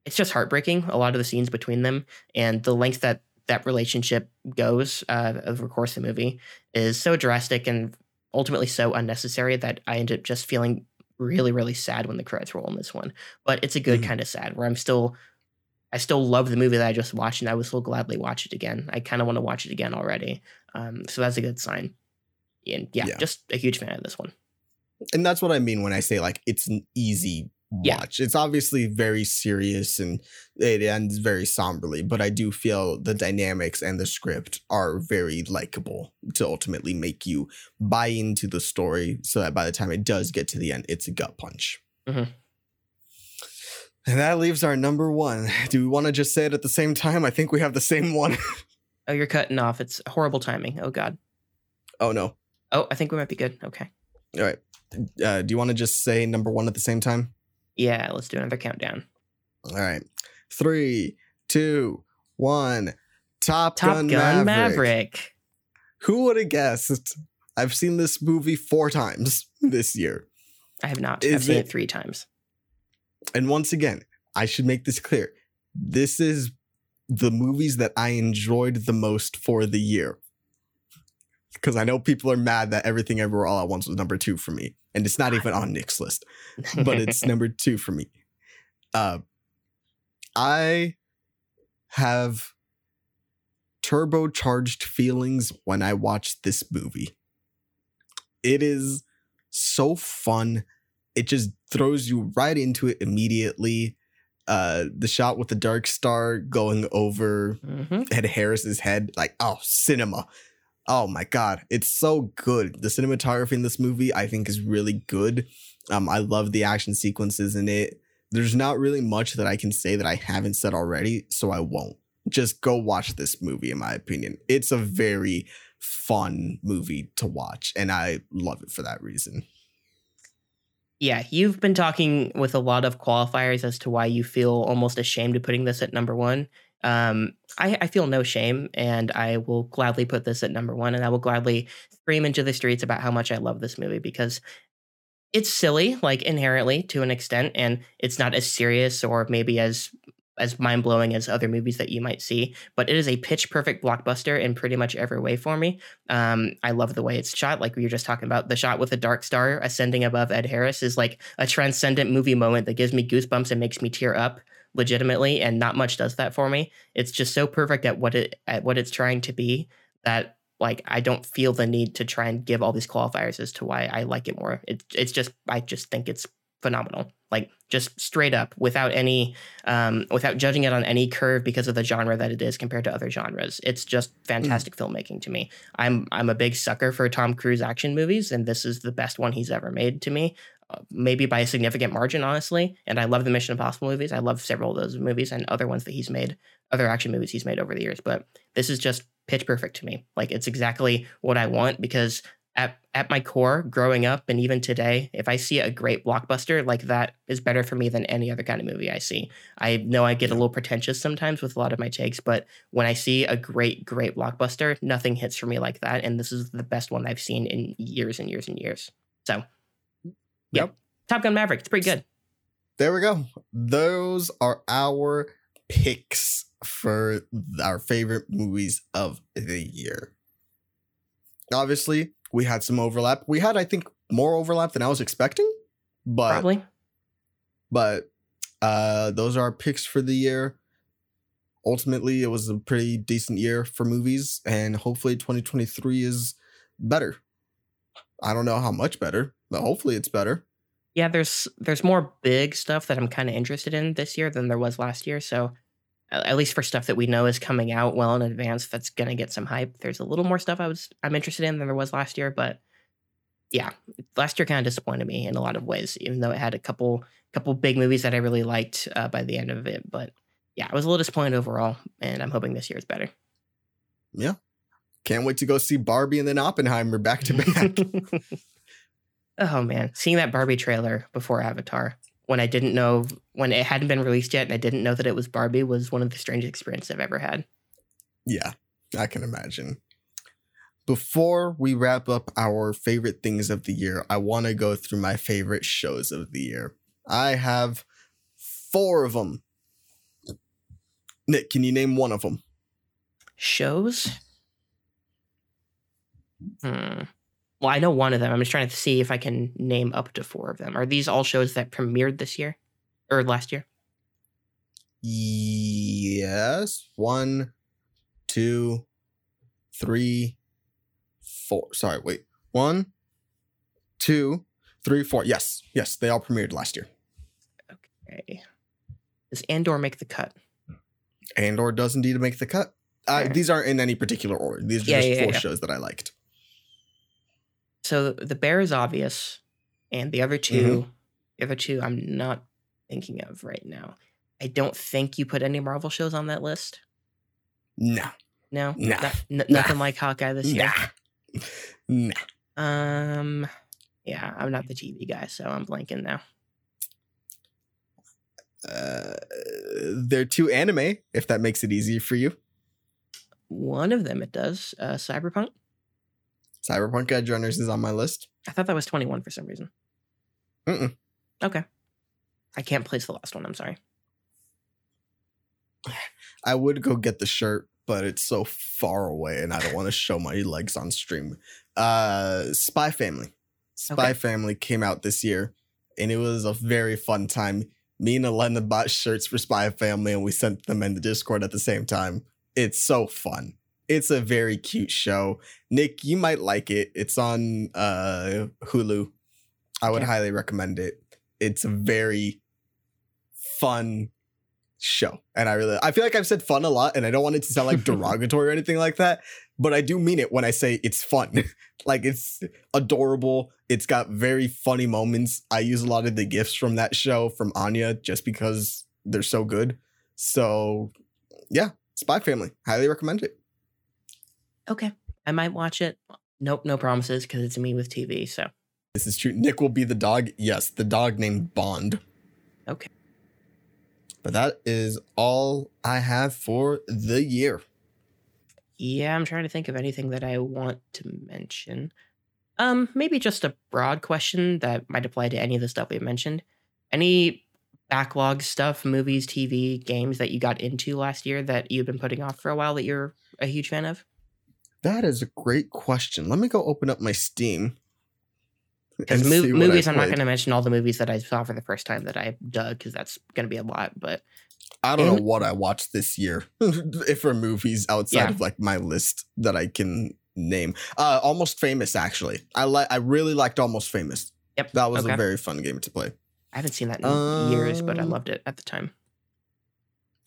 it's just heartbreaking. A lot of the scenes between them and the length that that relationship goes uh, over the course of the movie is so drastic and ultimately so unnecessary that I end up just feeling really, really sad when the credits roll in this one. But it's a good Mhm. kind of sad where I'm still, I still love the movie that I just watched and I would still gladly watch it again. I kind of want to watch it again already. Um, so that's a good sign. And yeah, Yeah. just a huge fan of this one. and that's what I mean when I say like it's an easy Yeah. watch. It's obviously very serious and it ends very somberly, but I do feel the dynamics and the script are very likable to ultimately make you buy into the story so that by the time it does get to the end, it's a gut punch. Mhm. And that leaves our number one. Do we want to just say it at the same time? I think we have the same one. Oh, you're cutting off. It's horrible timing. Oh, God. oh no. Oh, I think we might be good. Okay. All right. Uh, do you want to just say number one at the same time? Yeah, let's do another countdown. All right. Three, two, one. Top, Top Gun, Gun, Maverick. Maverick. Who would have guessed? I've seen this movie four times this year. I have not. I've Is seen it- it three times. And once again, I should make this clear. This is the movies that I enjoyed the most for the year. Because I know people are mad that Everything Everywhere All at Once was number two for me. And it's not even on Nick's list. but it's number two for me. Uh, I have turbocharged feelings when I watch this movie. It is so fun. It just throws you right into it immediately. Uh, the shot with the Darkstar going over Mhm. Ed Harris's head, like oh, cinema. Oh my god, it's so good. The cinematography in this movie, I think, is really good. Um, I love the action sequences in it. There's not really much that I can say that I haven't said already, so I won't. Just go watch this movie, in my opinion. It's a very fun movie to watch, and I love it for that reason. Yeah, you've been talking with a lot of qualifiers as to why you feel almost ashamed of putting this at number one. Um, I, I feel no shame, and I will gladly put this at number one, and I will gladly scream into the streets about how much I love this movie because it's silly, like inherently to an extent, and it's not as serious or maybe as as mind blowing as other movies that you might see. But it is a pitch perfect blockbuster in pretty much every way for me. Um, I love the way it's shot. Like we were just talking about, the shot with the Darkstar ascending above Ed Harris is like a transcendent movie moment that gives me goosebumps and makes me tear up legitimately. And not much does that for me. It's just so perfect at what it at what it's trying to be that like I don't feel the need to try and give all these qualifiers as to why I like it more. It's it's just I just think it's phenomenal. Like just straight up without any um without judging it on any curve because of the genre that it is compared to other genres. It's just fantastic filmmaking to me. I'm I'm a big sucker for Tom Cruise action movies and this is the best one he's ever made to me. Maybe by a significant margin honestly. And I love the Mission Impossible movies. I love several of those movies and other ones that he's made, other action movies he's made over the years, but this is just pitch perfect to me. Like it's exactly what I want because at at my core, growing up and even today, if I see a great blockbuster, like that is better for me than any other kind of movie I see. I know I get a little pretentious sometimes with a lot of my takes, but when I see a great, great blockbuster, nothing hits for me like that. And this is the best one I've seen in years and years and years. So, yeah, Yep. Top Gun Maverick, it's pretty good. There we go. Those are our picks for our favorite movies of the year. Obviously, we had some overlap. We had, I think, more overlap than I was expecting, but Probably. but uh those are our picks for the year. Ultimately, it was a pretty decent year for movies, and hopefully 2023 is better. I don't know how much better, but hopefully it's better. Yeah, there's there's more big stuff that I'm kind of interested in this year than there was last year. So at least for stuff that we know is coming out well in advance, that's gonna get some hype. There's a little more stuff I was I'm interested in than there was last year, but yeah, last year kind of disappointed me in a lot of ways, even though it had a couple couple big movies that I really liked uh, by the end of it. But yeah, I was a little disappointed overall, and I'm hoping this year is better. Yeah. Can't wait to go see Barbie and then Oppenheimer back to back. oh man, seeing that Barbie trailer before Avatar when I didn't know when it hadn't been released yet and I didn't know that it was Barbie was one of the strangest experiences I've ever had. yeah, I can imagine. Before we wrap up our favorite things of the year, I want to go through my favorite shows of the year. I have four of them. Nick, can you name one of them? Shows? Hmm. Well, I know one of them. I'm just trying to see if I can name up to four of them. Are these all shows that premiered this year or last year? Yes. One, two, three, four. Sorry, wait. One, two, three, four. Yes. Yes. They all premiered last year. Okay. Does Andor make the cut? Andor does indeed make the cut. Uh, these aren't in any particular order. These are Yeah, just yeah, four yeah. shows that I liked. So the bear is obvious, and the other 2 the other two, I'm not thinking of right now. I don't think you put any Marvel shows on that list. No. No, Nah. Not- n- Nah. nothing like Hawkeye this year. Nah. Nah. Um, yeah, I'm not the TV guy, so I'm blanking now. Uh, they're two anime, if that makes it easier for you. One of them it does. Uh, Cyberpunk. Cyberpunk Edgerunners is on my list. I thought that was 21 for some reason. Mm-mm. Okay. I can't place the last one. I'm sorry. I would go get the shirt, but it's so far away and I don't want to show my legs on stream. Uh Spy Family. Spy Okay. Family came out this year and it was a very fun time. Me and Elena bought shirts for Spy Family and we sent them in the Discord at the same time. It's so fun. It's a very cute show. Nick, you might like it. It's on uh Hulu. I would Okay. highly recommend it. It's a very fun show. And I really I feel like I've said fun a lot and I don't want it to sound like derogatory or anything like that, but I do mean it when I say it's fun. like it's adorable. It's got very funny moments. I use a lot of the gifts from that show from Anya just because they're so good. So, yeah, Spy Family. Highly recommend it. Okay. I might watch it. Nope, no promises because it's me with TV. So This is true. Nick will be the dog. Yes, the dog named Bond. Okay. But that is all I have for the year. yeah, I'm trying to think of anything that I want to mention. Um, maybe just a broad question that might apply to any of the stuff we mentioned. Any backlog stuff, movies, TV, games that you got into last year that you've been putting off for a while that you're a huge fan of? That is a great question. Let me go open up my Steam. Because and see what I movies, I'm not going to mention all the movies that I saw for the first time that I dug because that's going to be a lot. But I don't know what I watched this year if for movies outside Yeah. of like my list that I can name. Uh Almost Famous actually. I like I really liked Almost Famous. yep, That was okay. a very fun game to play. I haven't seen that in years, but I Um, loved it at the time.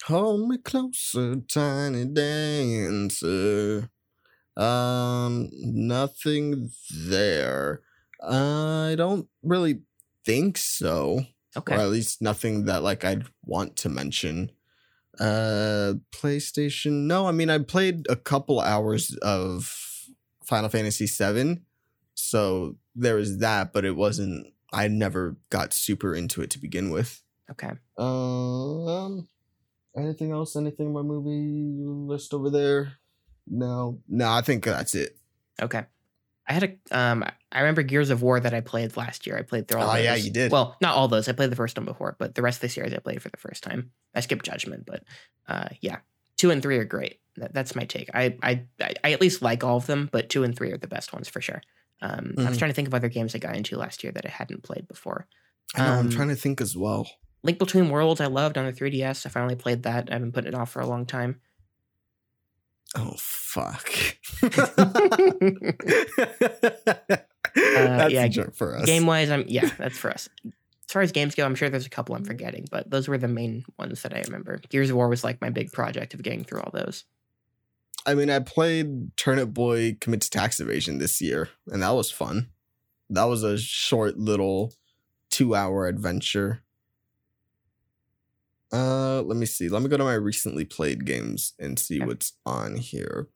Hold me closer, tiny dancer. Um, nothing there. I don't really think so. Okay. or at least nothing that like I'd want to mention. Uh PlayStation. No, I mean I played a couple hours of Final Fantasy VII, So there was that, but it wasn't I never got super into it to begin with. Okay. Um anything else? Anything in my movie list over there? No. No, I think that's it. Okay. I had a um I remember Gears of War that I played last year. I played through all Oh, those. yeah, you did. Well, not all those. I played the first one before, but the rest of the series I played for the first time. I skipped Judgment, but uh yeah. 2 and 3 are great. That, that's my take. I, I I at least like all of them, but 2 and 3 are the best ones for sure. Um I was Mhm. trying to think of other games I got into last year that I hadn't played before. I know, I'm Um, trying to think as well. Link Between Worlds I loved on the 3DS. I finally played that. I've been putting it off for a long time. Oh fuck. Uh, that's yeah, a joke for us. Game wise, I'm yeah, that's for us. As far as games go, I'm sure there's a couple I'm forgetting, but those were the main ones that I remember. Gears of War was like my big project of getting through all those. I mean, I played Turnip Boy Commits Tax Evasion this year, and that was fun. That was a short little two hour adventure. Uh, let me see. Let me go to my recently played games and see Okay. what's on here.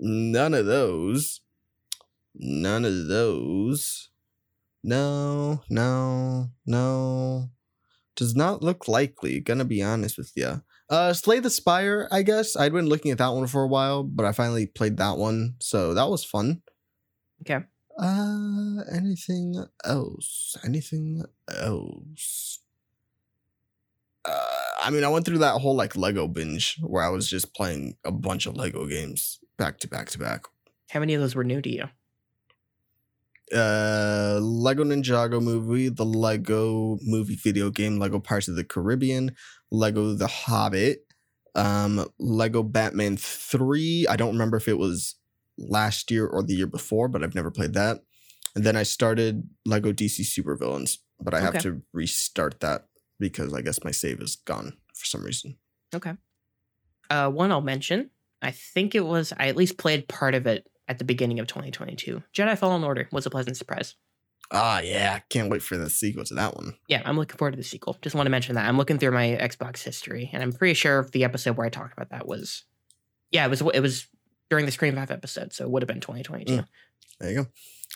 None of those. None of those. No, no, no. Does not look likely. Gonna be honest with you. Uh, Slay the Spire, I guess. I'd been looking at that one for a while, but I finally played that one, so that was fun. Okay. Uh, anything else? Anything else? Uh, I mean, I went through that whole like Lego binge where I was just playing a bunch of Lego games back to back to back. How many of those were new to you? uh Lego Ninjago movie, the Lego movie video game, Lego Pirates of the Caribbean, Lego The Hobbit, um Lego Batman 3. I don't remember if it was last year or the year before, but I've never played that. And then I started Lego DC Supervillains, but I have to restart that because I guess my save is gone for some reason. Okay. Uh, one I'll mention. I think it was I at least played part of it at the beginning of 2022. Jedi Fallen Order was a pleasant surprise. Ah, yeah, can't wait for the sequel to that one. Yeah, I'm looking forward to the sequel. Just want to mention that I'm looking through my Xbox history, and I'm pretty sure the episode where I talked about that was, yeah, it was it was during the Scream Five episode, so it would have been 2022. Mm. There you go.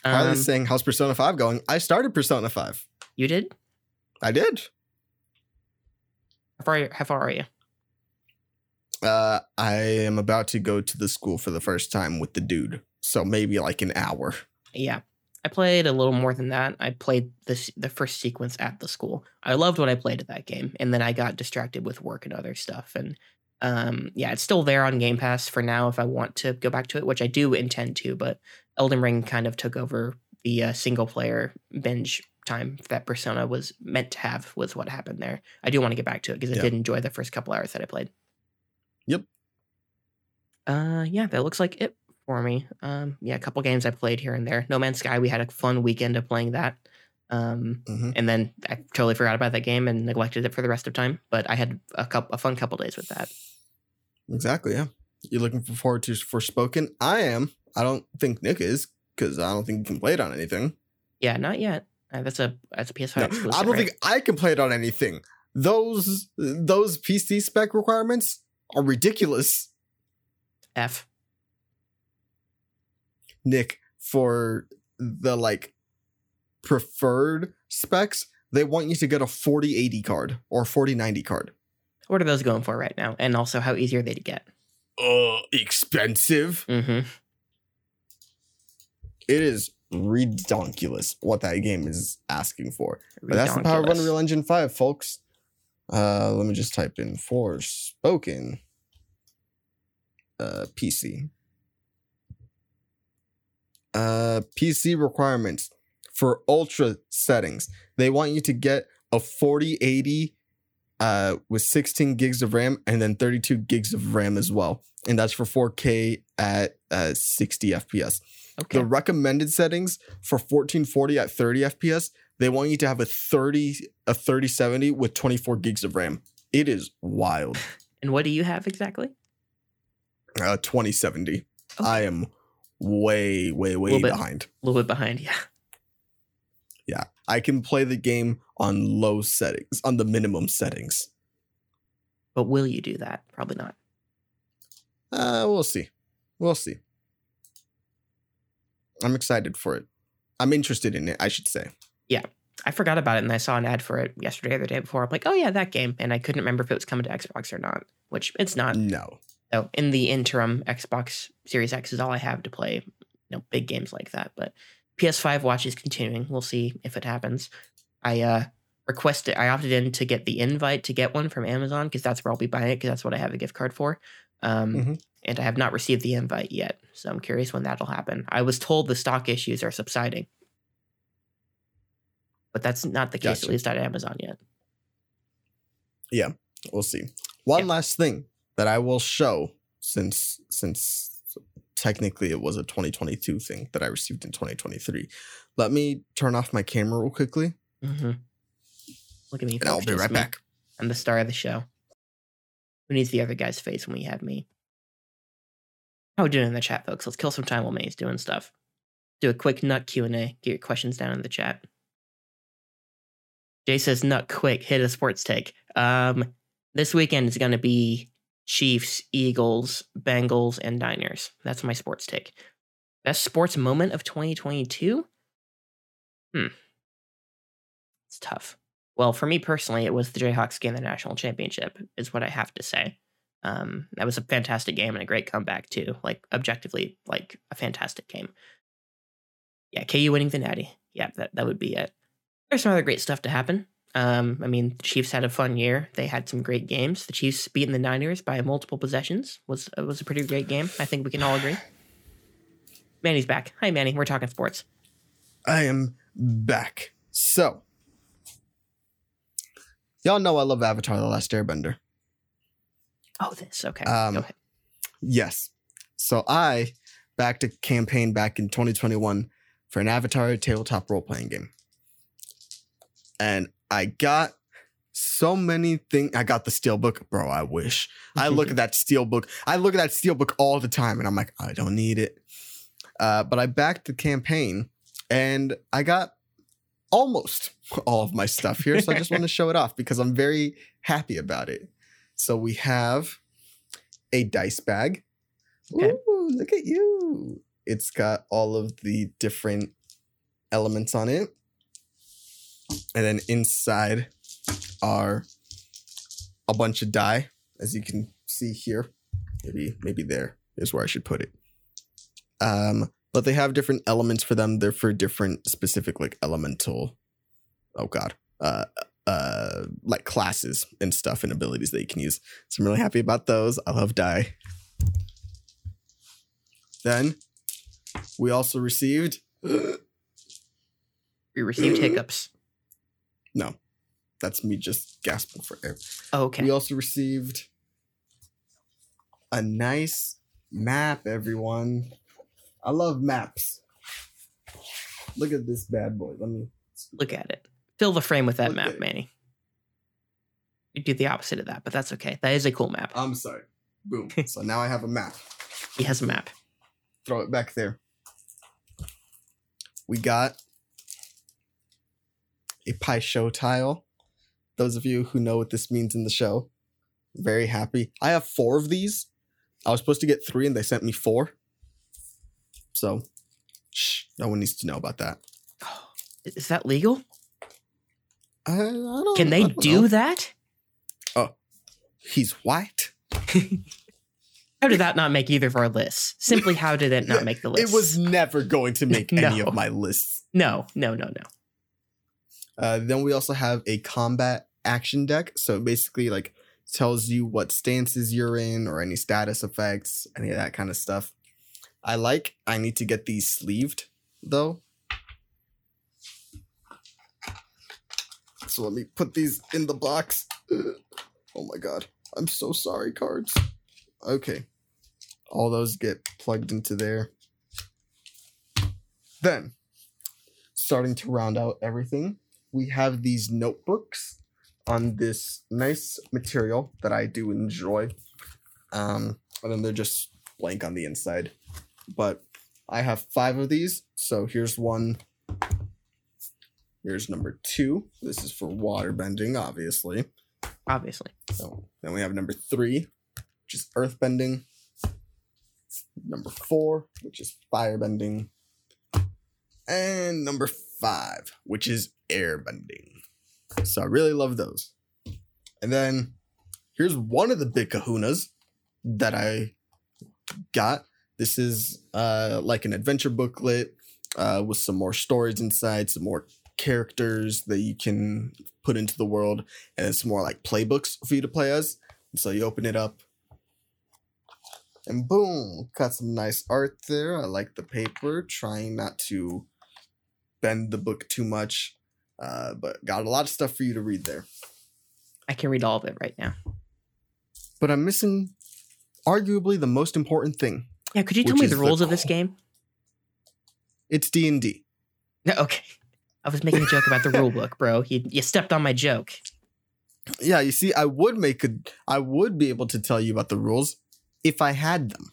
Harley's Um, saying, How's Persona 5 going? I started Persona 5. you did? I did. How far? How far are you? Uh, I am about to go to the school for the first time with the dude. So maybe like an hour. Yeah, I played a little more than that. I played this the first sequence at the school. I loved what I played at that game, and then I got distracted with work and other stuff. And um, yeah, it's still there on Game Pass for now if I want to go back to it, which I do intend to. But Elden Ring kind of took over the uh, single player binge time that Persona was meant to have. Was what happened there. I do want to get back to it because I Yeah. did enjoy the first couple hours that I played. Yep. Uh, yeah, that looks like it for me. Um, yeah, a couple games I played here and there. No Man's Sky, we had a fun weekend of playing that. Um, Mhm. and then I totally forgot about that game and neglected it for the rest of time. But I had a couple, a fun couple days with that. Exactly. Yeah. You are looking for forward to Forspoken? I am. I don't think Nick is because I don't think he can play it on anything. Yeah, not yet. Uh, that's a that's a PS5 No, exclusive. I don't right? think I can play it on anything. Those those PC spec requirements are ridiculous, F. Nick. For the like preferred specs, they want you to get a 4080 card or 4090 card. What are those going for right now? And also, how easy are they to get? Uh, expensive. Mm-hmm. It is redonkulous what that game is asking for. But that's the power of Unreal Engine 5, folks. Uh, let me just type in Forspoken uh, PC. Uh, PC requirements for ultra settings. They want you to get a 4080 uh, with 16 gigs of RAM and then 32 gigs of RAM as well. And that's for 4K at uh, 60 FPS. Okay. The recommended settings for 1440 at 30 FPS, they want you to have a 30 a 3070 with 24 gigs of RAM. It is wild. and what do you have exactly? Uh 2070. Okay. I am way way way Little behind. A little bit behind. Yeah. Yeah. I can play the game on low settings, on the minimum settings. But will you do that? Probably not. Uh we'll see. We'll see. I'm excited for it. I'm interested in it, I should say. Yeah. I forgot about it and I saw an ad for it yesterday or the day before. I'm like, oh yeah, that game. And I couldn't remember if it was coming to Xbox or not, which it's not. No. So in the interim, Xbox Series X is all I have to play, you know, big games like that. But PS5 watch is continuing. We'll see if it happens. I uh requested I opted in to get the invite to get one from Amazon because that's where I'll be buying it because that's what I have a gift card for. Um Mhm. and I have not received the invite yet. So I'm curious when that'll happen. I was told the stock issues are subsiding. But that's not the case, Gotcha. at least at Amazon yet. Yeah, we'll see. One Yeah. last thing that I will show since since technically it was a 2022 thing that I received in 2023. Let me turn off my camera real quickly, Mm-hmm. Look at me. and I'll be right me. back. I'm the star of the show. Needs the other guy's face when we have me? How we doing in the chat, folks? Let's kill some time while May's doing stuff. Do a quick nut Q and A. Get your questions down in the chat. Jay says, "Nut quick, hit a sports take." Um, this weekend is going to be Chiefs, Eagles, Bengals, and Niners. That's my sports take. Best sports moment of 2022. Hmm, it's tough. Well, for me personally, it was the Jayhawks game the national championship, is what I have to say. Um, that was a fantastic game and a great comeback too. Like objectively, like a fantastic game. Yeah, KU winning the Natty. Yeah, that that would be it. There's some other great stuff to happen. Um, I mean, the Chiefs had a fun year. They had some great games. The Chiefs beating the Niners by multiple possessions was uh, was a pretty great game. I think we can all agree. Manny's back. Hi, Manny. We're talking sports. I am back. So, y'all know I love Avatar: The Last Airbender. Oh, this okay. Um, Go ahead. Yes. So I backed a campaign back in 2021 for an Avatar tabletop role playing game. And I got so many things. I got the steelbook, bro. I wish. I look at that steelbook. I look at that steelbook all the time and I'm like, I don't need it. Uh, but I backed the campaign and I got almost all of my stuff here. So I just want to show it off because I'm very happy about it. So we have a dice bag. Okay. Ooh, look at you. It's got all of the different elements on it. And then inside are a bunch of die, as you can see here. Maybe maybe there is where I should put it. Um, but they have different elements for them. They're for different specific like elemental. Oh god. Uh uh like classes and stuff and abilities that you can use. So I'm really happy about those. I love die. Then we also received We received hiccups. no. That's me just gasping for air. Oh, okay. We also received a nice map, everyone. I love maps. Look at this bad boy. Let me Look at it. Fill the frame with that Look map. Manny. You do the opposite of that, but that's okay. That is a cool map. I'm sorry. Boom. so now I have a map. He has a map. Throw it back there. We got a Pai Sho tile. Those of you who know what this means in the show, very happy. I have four of these. I was supposed to get three and they sent me four. So, shh, no one needs to know about that. Is that legal? I, I Can they do know. that? Oh, he's white. How did that not make either of our lists? Simply, how did it not make the list? It was never going to make any of my lists. no, no, no, no. Uh, then we also have a combat action deck. So it basically, like, tells you what stances you're in or any status effects, any of that kind of stuff. I like. I need to get these sleeved though. So let me put these in the box. Oh my god. I'm so sorry, cards. Okay. All those get plugged into there. Then, starting to round out everything, we have these notebooks on this nice material that I do enjoy. Um, and then they're just blank on the inside. But I have five of these. So here's one. Here's number two. This is for water bending, obviously. Obviously. So then we have number three, which is earth bending. Number four, which is fire bending. And number five, which is air bending. So I really love those. And then here's one of the big kahunas that I got. This is uh, like an adventure booklet uh, with some more stories inside, some more characters that you can put into the world and it's more like playbooks for you to play as. And so you open it up, and boom, got some nice art there. I like the paper, trying not to bend the book too much, uh, but got a lot of stuff for you to read there. I can read all of it right now. But I'm missing arguably the most important thing. Yeah, could you tell me the the rules of this game? It's D and D. No, okay. I was making a joke about the rule book, bro. You you stepped on my joke. Yeah, you see, I would make a, I would be able to tell you about the rules if I had them.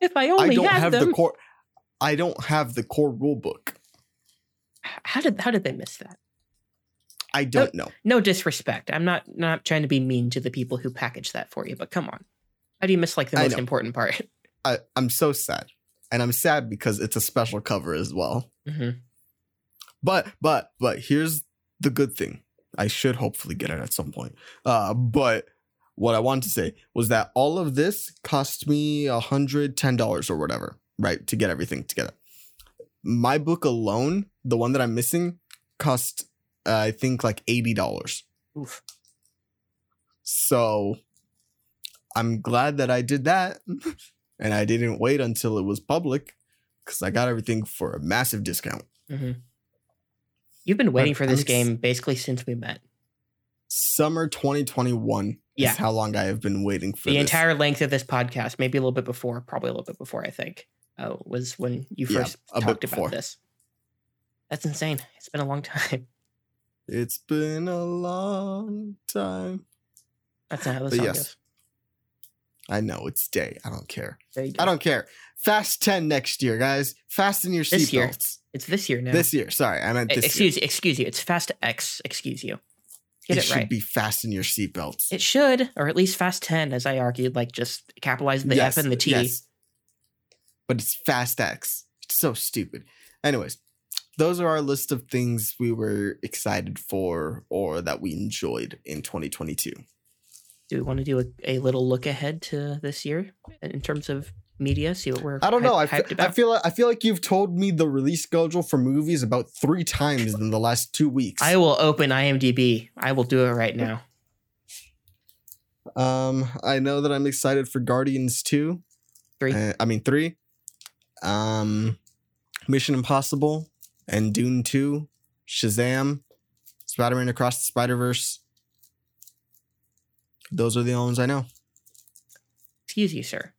If I I only don't had have them. the core. I don't have the core rule book. how did how did they miss that? I don't know. No disrespect. I'm not not trying to be mean to the people who packaged that for you, but come on. How do you miss like the I most important part? I, I'm so sad, and I'm sad because it's a special cover as well. hmm But but but here's the good thing. I should hopefully get it at some point. Uh, but what I wanted to say was that all of this cost me a hundred ten dollars or whatever, right, to get everything together. My book alone, the one that I'm missing, cost uh, I think like eighty dollars. Oof. So I'm glad that I did that, and I didn't wait until it was public because I got everything for a massive discount. hmm You've been waiting I'm- for this I'm game basically since we met. summer 2021 Yeah. is how long I have been waiting for the this. entire length of this podcast, maybe a little bit before, probably a little bit before, I think, uh, was when you first bit talked about this. That's insane. It's been a long time. It's been a long time. That's not how the But song yes. goes. I know it's day. I don't care. There you go. I don't care. Fast 10 next year, guys. Fasten your year. seatbelts. It's this year now. This year. Sorry, I meant this excuse excuse you. It's Fast X. Excuse you. year. Get it it, should right. be fasten your seatbelts. It should, or at least Fast Ten, as I argued. Like just capitalize the Yes, F and the T. yes. But it's Fast X. It's so stupid. Anyways, those are our list of things we were excited for or that we enjoyed in 2022. Do we want to do a, a little look ahead to this year in terms of media? See what we're I don't know. I, hyped about. I feel like, I feel like you've told me the release schedule for movies about three times in the last two weeks. I will open IMDb. I will do it right now. um I know that I'm excited for Guardians 2. Three. Uh, I mean 3. Um Mission Impossible and Dune 2, Shazam, Spider-Man Across the Spider-Verse. Those are the only ones I know. Excuse you, sir.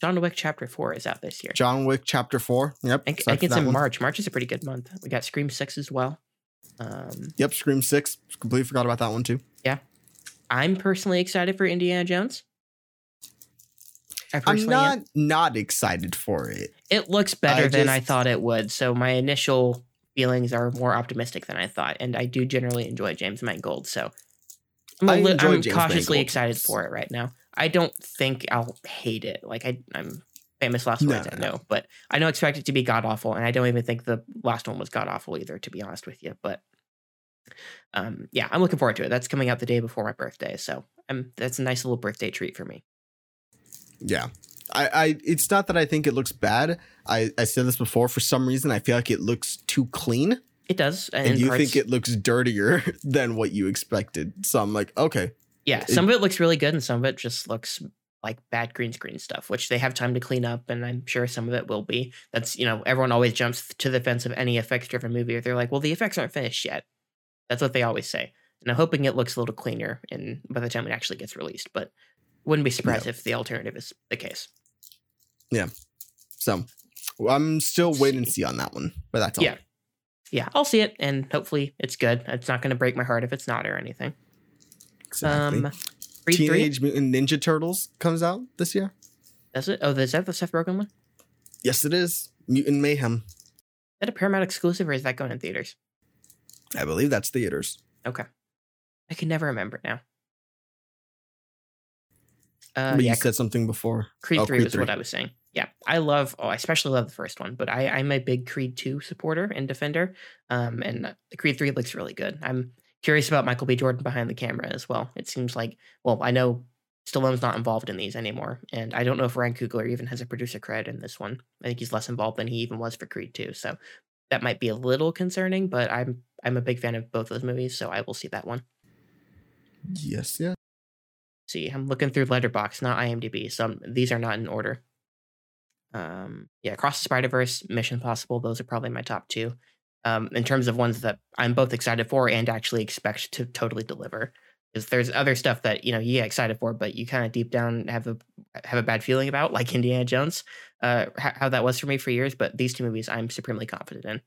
John Wick Chapter Four is out this year. John Wick Chapter 4. Yep. I think, I think it's in one. March. March is a pretty good month. We got Scream Six as well. Um, Yep, Scream 6. Completely forgot about that one too. Yeah, I'm personally excited for Indiana Jones. I I'm personally am. not not excited for it. It looks better I than I thought it would. So my initial feelings are more optimistic than I thought, and I do generally enjoy James Mangold. So I li- I'm cautiously excited for it right now. I don't think I'll hate it. Like I, I'm famous last No, words. I no, no. know, but I don't expect it to be god awful, and I don't even think the last one was god awful either. To be honest with you, but um, yeah, I'm looking forward to it. That's coming out the day before my birthday, so I'm that's a nice little birthday treat for me. Yeah. I, I it's not that I think it looks bad. I, I said this before. For some reason I feel like it looks too clean. It does, uh, and, And you parts, think it looks dirtier than what you expected. So I'm like, okay. Yeah, some of it looks really good, and some of it just looks like bad green screen stuff, which they have time to clean up, and I'm sure some of it will be. That's you know, everyone always jumps to the fence of any effects driven movie. If they're like, well, the effects aren't finished yet. That's what they always say, and I'm hoping it looks a little cleaner in by the time it actually gets released. But wouldn't be surprised if the alternative is the case. Yeah. So I'm still waiting and see on that one. But that's all. Yeah. Yeah, I'll see it, and hopefully it's good. It's not going to break my heart if it's not or anything. Exactly. Um, Creed Teenage Mutant Ninja Turtles comes out this year. that's it. Oh, is that the Seth Rogen one? Yes, it is. Mutant Mayhem. Is that a Paramount exclusive, or is that going in theaters? I believe that's theaters. Okay. I can never remember now. Uh, but yeah, you said something before. Creed oh, 3 Creed was what I was saying. Yeah, I love, oh, I especially love the first one, but I, I'm a big Creed 2 supporter and defender. Um, and the Creed 3 looks really good. I'm curious about Michael B. Jordan behind the camera as well. It seems like, well, I know Stallone's not involved in these anymore, and I don't know if Ryan Coogler even has a producer credit in this one. I think he's less involved than he even was for Creed 2. So that might be a little concerning, but I'm I'm a big fan of both those movies, so I will see that one. Yes, yeah. see i'm looking through Letterboxd not imdb so I'm- these are not in order um yeah across the spider verse mission possible those are probably my top two um in terms of ones that i'm both excited for and actually expect to totally deliver because there's other stuff that you know you get excited for but you kind of deep down have a have a bad feeling about, like Indiana Jones, uh, how, how that was for me for years. But these two movies, I'm supremely confident in.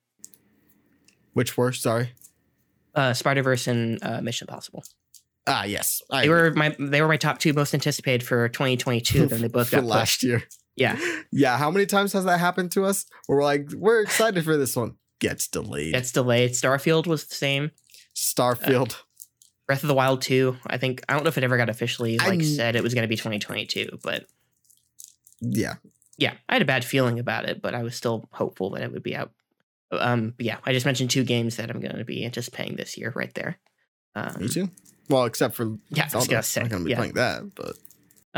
Which were sorry. Uh, Spider Verse and uh, Mission Impossible. Ah, yes. I They were my they were my top two most anticipated for 2022. Then they both got pushed. last year. Yeah, Yeah. How many times has that happened to us? Where we're like, we're excited for this one. Gets delayed. Gets delayed. Starfield was the same. Starfield. Breath of the Wild 2. I think I don't know if it ever got officially like I'm- said it was going to be 2022, but yeah. yeah, I had a bad feeling about it, but I was still hopeful that it would be out. Um, yeah, I just mentioned two games that I'm going to be anticipating this year, right there. Um, Me too. Well, except for Yeah, I was Zelda. gonna say, I'm not gonna be yeah. playing that, but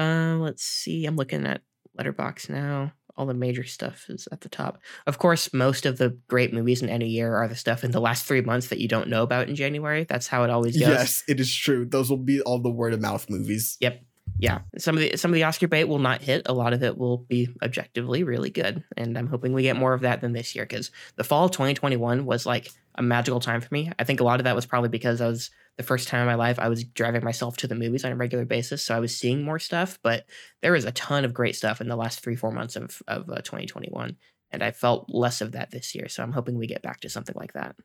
Uh, let's see. I'm looking at Letterboxd now. All the major stuff is at the top. Of course, most of the great movies in any year are the stuff in the last three months that you don't know about in January. That's how it always goes. yes, it is true. Those will be all the word of mouth movies. Yep. Yeah, some of the some of the Oscar bait will not hit. A lot of it will be objectively really good, and I'm hoping we get more of that than this year because the fall of 2021 was like a magical time for me. I think a lot of that was probably because I was the first time in my life I was driving myself to the movies on a regular basis, so I was seeing more stuff. But there was a ton of great stuff in the last three four months of of uh, 2021, and I felt less of that this year. So I'm hoping we get back to something like that.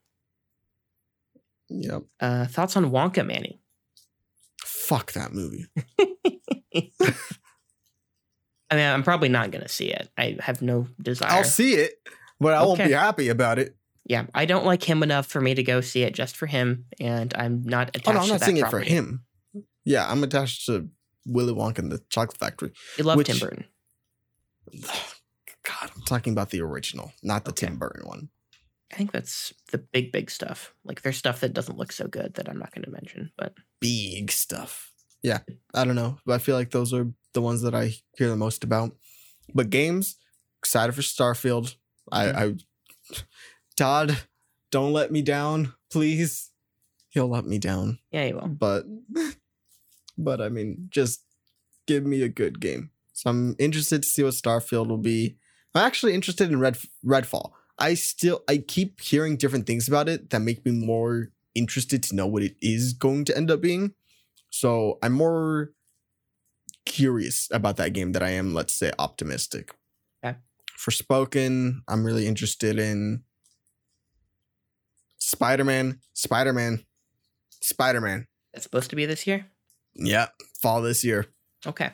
Yep. Uh, thoughts on Wonka, Manny? Fuck that movie. I mean, I'm probably not going to see it. I have no desire. I'll see it, but I won't be happy about it. Yeah, I don't like him enough for me to go see it just for him, and I'm not attached Oh no, I'm to not seeing it for him. Yeah, I'm attached to Willy Wonka and the Chocolate Factory. You love Tim Burton. God, I'm talking about the original, not the Okay. Tim Burton one. I think that's the big, big stuff. Like there's stuff that doesn't look so good that I'm not going to mention, but Big stuff. Yeah, I don't know, but I feel like those are the ones that I hear the most about. But games, excited for Starfield. I, mm-hmm. I, Todd, don't let me down, please. He'll let me down, yeah, he will. but, but I mean, just give me a good game. So I'm interested to see what Starfield will be. I'm actually interested in Red Redfall. I still I keep hearing different things about it that make me more interested to know what it is going to end up being. So I'm more curious about that game than I am, let's say, optimistic. Okay. Forspoken, I'm really interested in Spider-Man, Spider-Man, Spider-Man. It's supposed to be this year. Yeah, fall this year. Okay.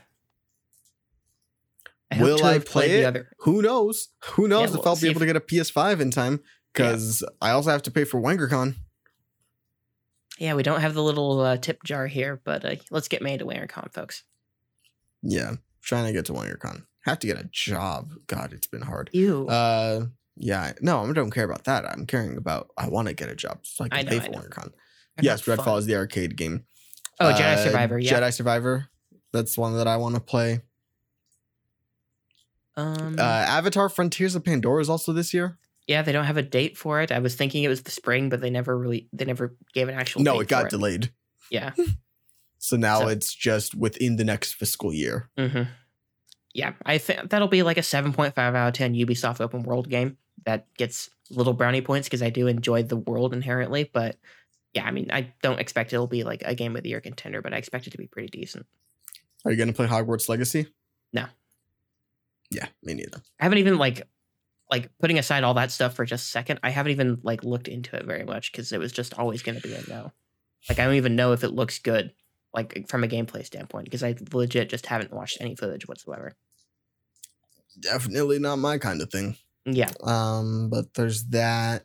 I Will I play the it? other. Who knows? Who knows Yeah, if we'll I'll be able if- to get a PS5 in time because I also have to pay for WangerCon. Yeah, we don't have the little uh, tip jar here, but uh, let's get made to WinterCon, folks. Yeah, trying to get to WangerCon. Have to get a job. God, it's been hard. You. Uh, yeah, no, I don't care about that. I'm caring about I want to get a job so I can I know, pay for know. Yes, Redfall is the Arkane game. Oh, Jedi Uh, Survivor. Yeah. Jedi Survivor. That's one that I want to play. Um, Uh, Avatar: Frontiers of Pandora is also this year. yeah, they don't have a date for it. I was thinking it was the spring, but they never really they never gave an actual. No, it got delayed. Yeah. So now So- it's just within the next fiscal year. hmm Yeah, I think that'll be like a seven point five out of ten Ubisoft open world game that gets little brownie points because I do enjoy the world inherently. But yeah, I mean, I don't expect it'll be like a game of the year contender, but I expect it to be pretty decent. Are you going to play Hogwarts Legacy? No. Yeah, me neither. I haven't even like like putting aside all that stuff for just a second. I haven't even like looked into it very much because it was just always going to be a no. Like I don't even know if it looks good, like from a gameplay standpoint, because I legit just haven't watched any footage whatsoever. Definitely not my kind of thing. Yeah, Um, but there's that.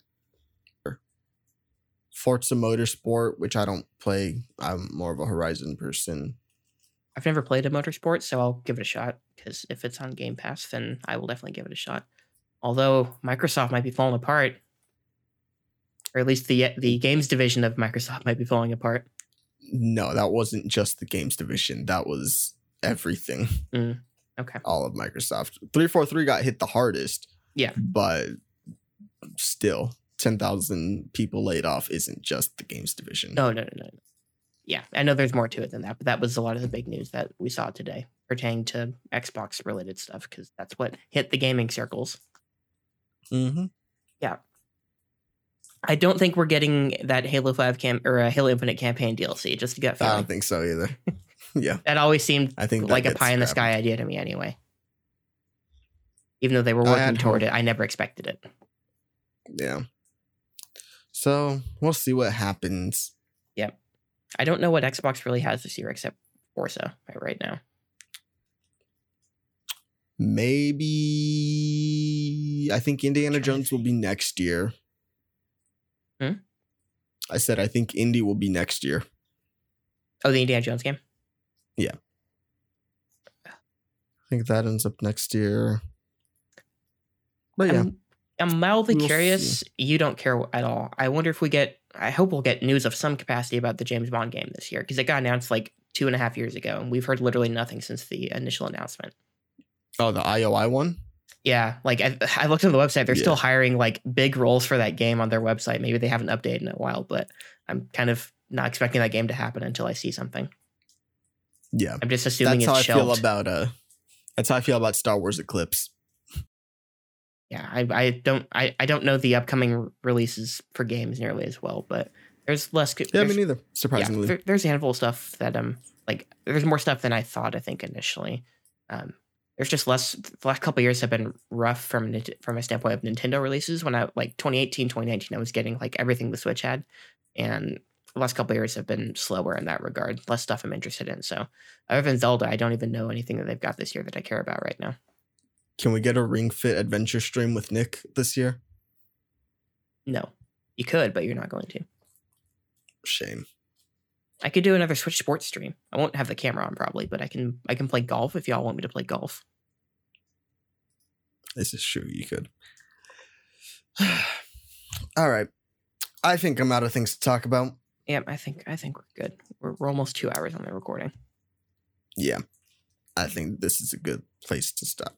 Forza Motorsport, which I don't play. I'm more of a Horizon person. I've never played a motorsport, so I'll give it a shot. Because if it's on Game Pass, then I will definitely give it a shot. Although Microsoft might be falling apart, or at least the the games division of Microsoft might be falling apart. No, that wasn't just the games division. That was everything. Okay, All of Microsoft. 343 got hit the hardest. Yeah. But still, 10,000 people laid off isn't just the games division. no, no, no, no. Yeah, I know there's more to it than that, but that was a lot of the big news that we saw today pertaining to Xbox related stuff because that's what hit the gaming circles. Mm-hmm. Yeah. I don't think we're getting that Halo Five cam or a Halo Infinite campaign DLC. Just a gut I don't think so either. Yeah, That always seemed I think like a pie in the sky idea to me anyway. Even though they were working toward hope. it, I never expected it. Yeah. So we'll see what happens. Yep. I don't know what Xbox really has this year except Forza right- right now. Maybe I think Indiana Jones will be next year. Hmm? I said I think Indy will be next year. Oh, the Indiana Jones game. Yeah. I think that ends up next year. But yeah, I'm, I'm mildly We'll curious. You don't care at all. I wonder if we get. I hope we'll get news of some capacity about the James Bond game this year because it got announced like two and a half years ago, and we've heard literally nothing since the initial announcement. oh the IOI one. Yeah, like I, I looked on the website. They're Yeah. still hiring like big roles for that game on their website. Maybe they haven't updated in a while, but I'm kind of not expecting that game to happen until I see something. Yeah, I'm just assuming that's how I it's feel about uh. That's how I feel about Star Wars Eclipse. Yeah, I, I don't I, I don't know the upcoming releases for games nearly as well, but there's less. Yeah, there's- me neither. Surprisingly, Yeah, there, there's a handful of stuff that um like there's more stuff than I thought. I think initially, um, there's just less. The last couple of years have been rough from from a standpoint of Nintendo releases. When I like 2018, 2019, I was getting like everything the Switch had, and the last couple of years have been slower in that regard. Less stuff I'm interested in. So other than Zelda, I don't even know anything that they've got this year that I care about right now. Can we get a Ring Fit adventure stream with Nick this year? No, you could, but you're not going to. Shame. I could do another Switch Sports stream. I won't have the camera on probably, but I can I can play golf if y'all want me to play golf. This is true. You could. All right. I think I'm out of things to talk about. Yeah, I think I think we're good. We're, we're almost two hours on the recording. Yeah. I think this is a good place to stop.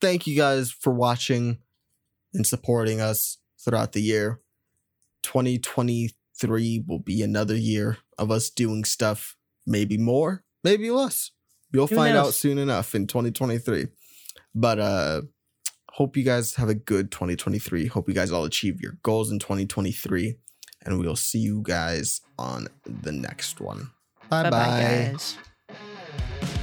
Thank you guys for watching and supporting us throughout the year. 2023 will be another year of us doing stuff, maybe more, maybe less. You'll Who find out soon enough in 2023. But uh hope you guys have a good 2023. Hope you guys all achieve your goals in 2023 and we'll see you guys on the next one. Bye Bye bye. bye, guys.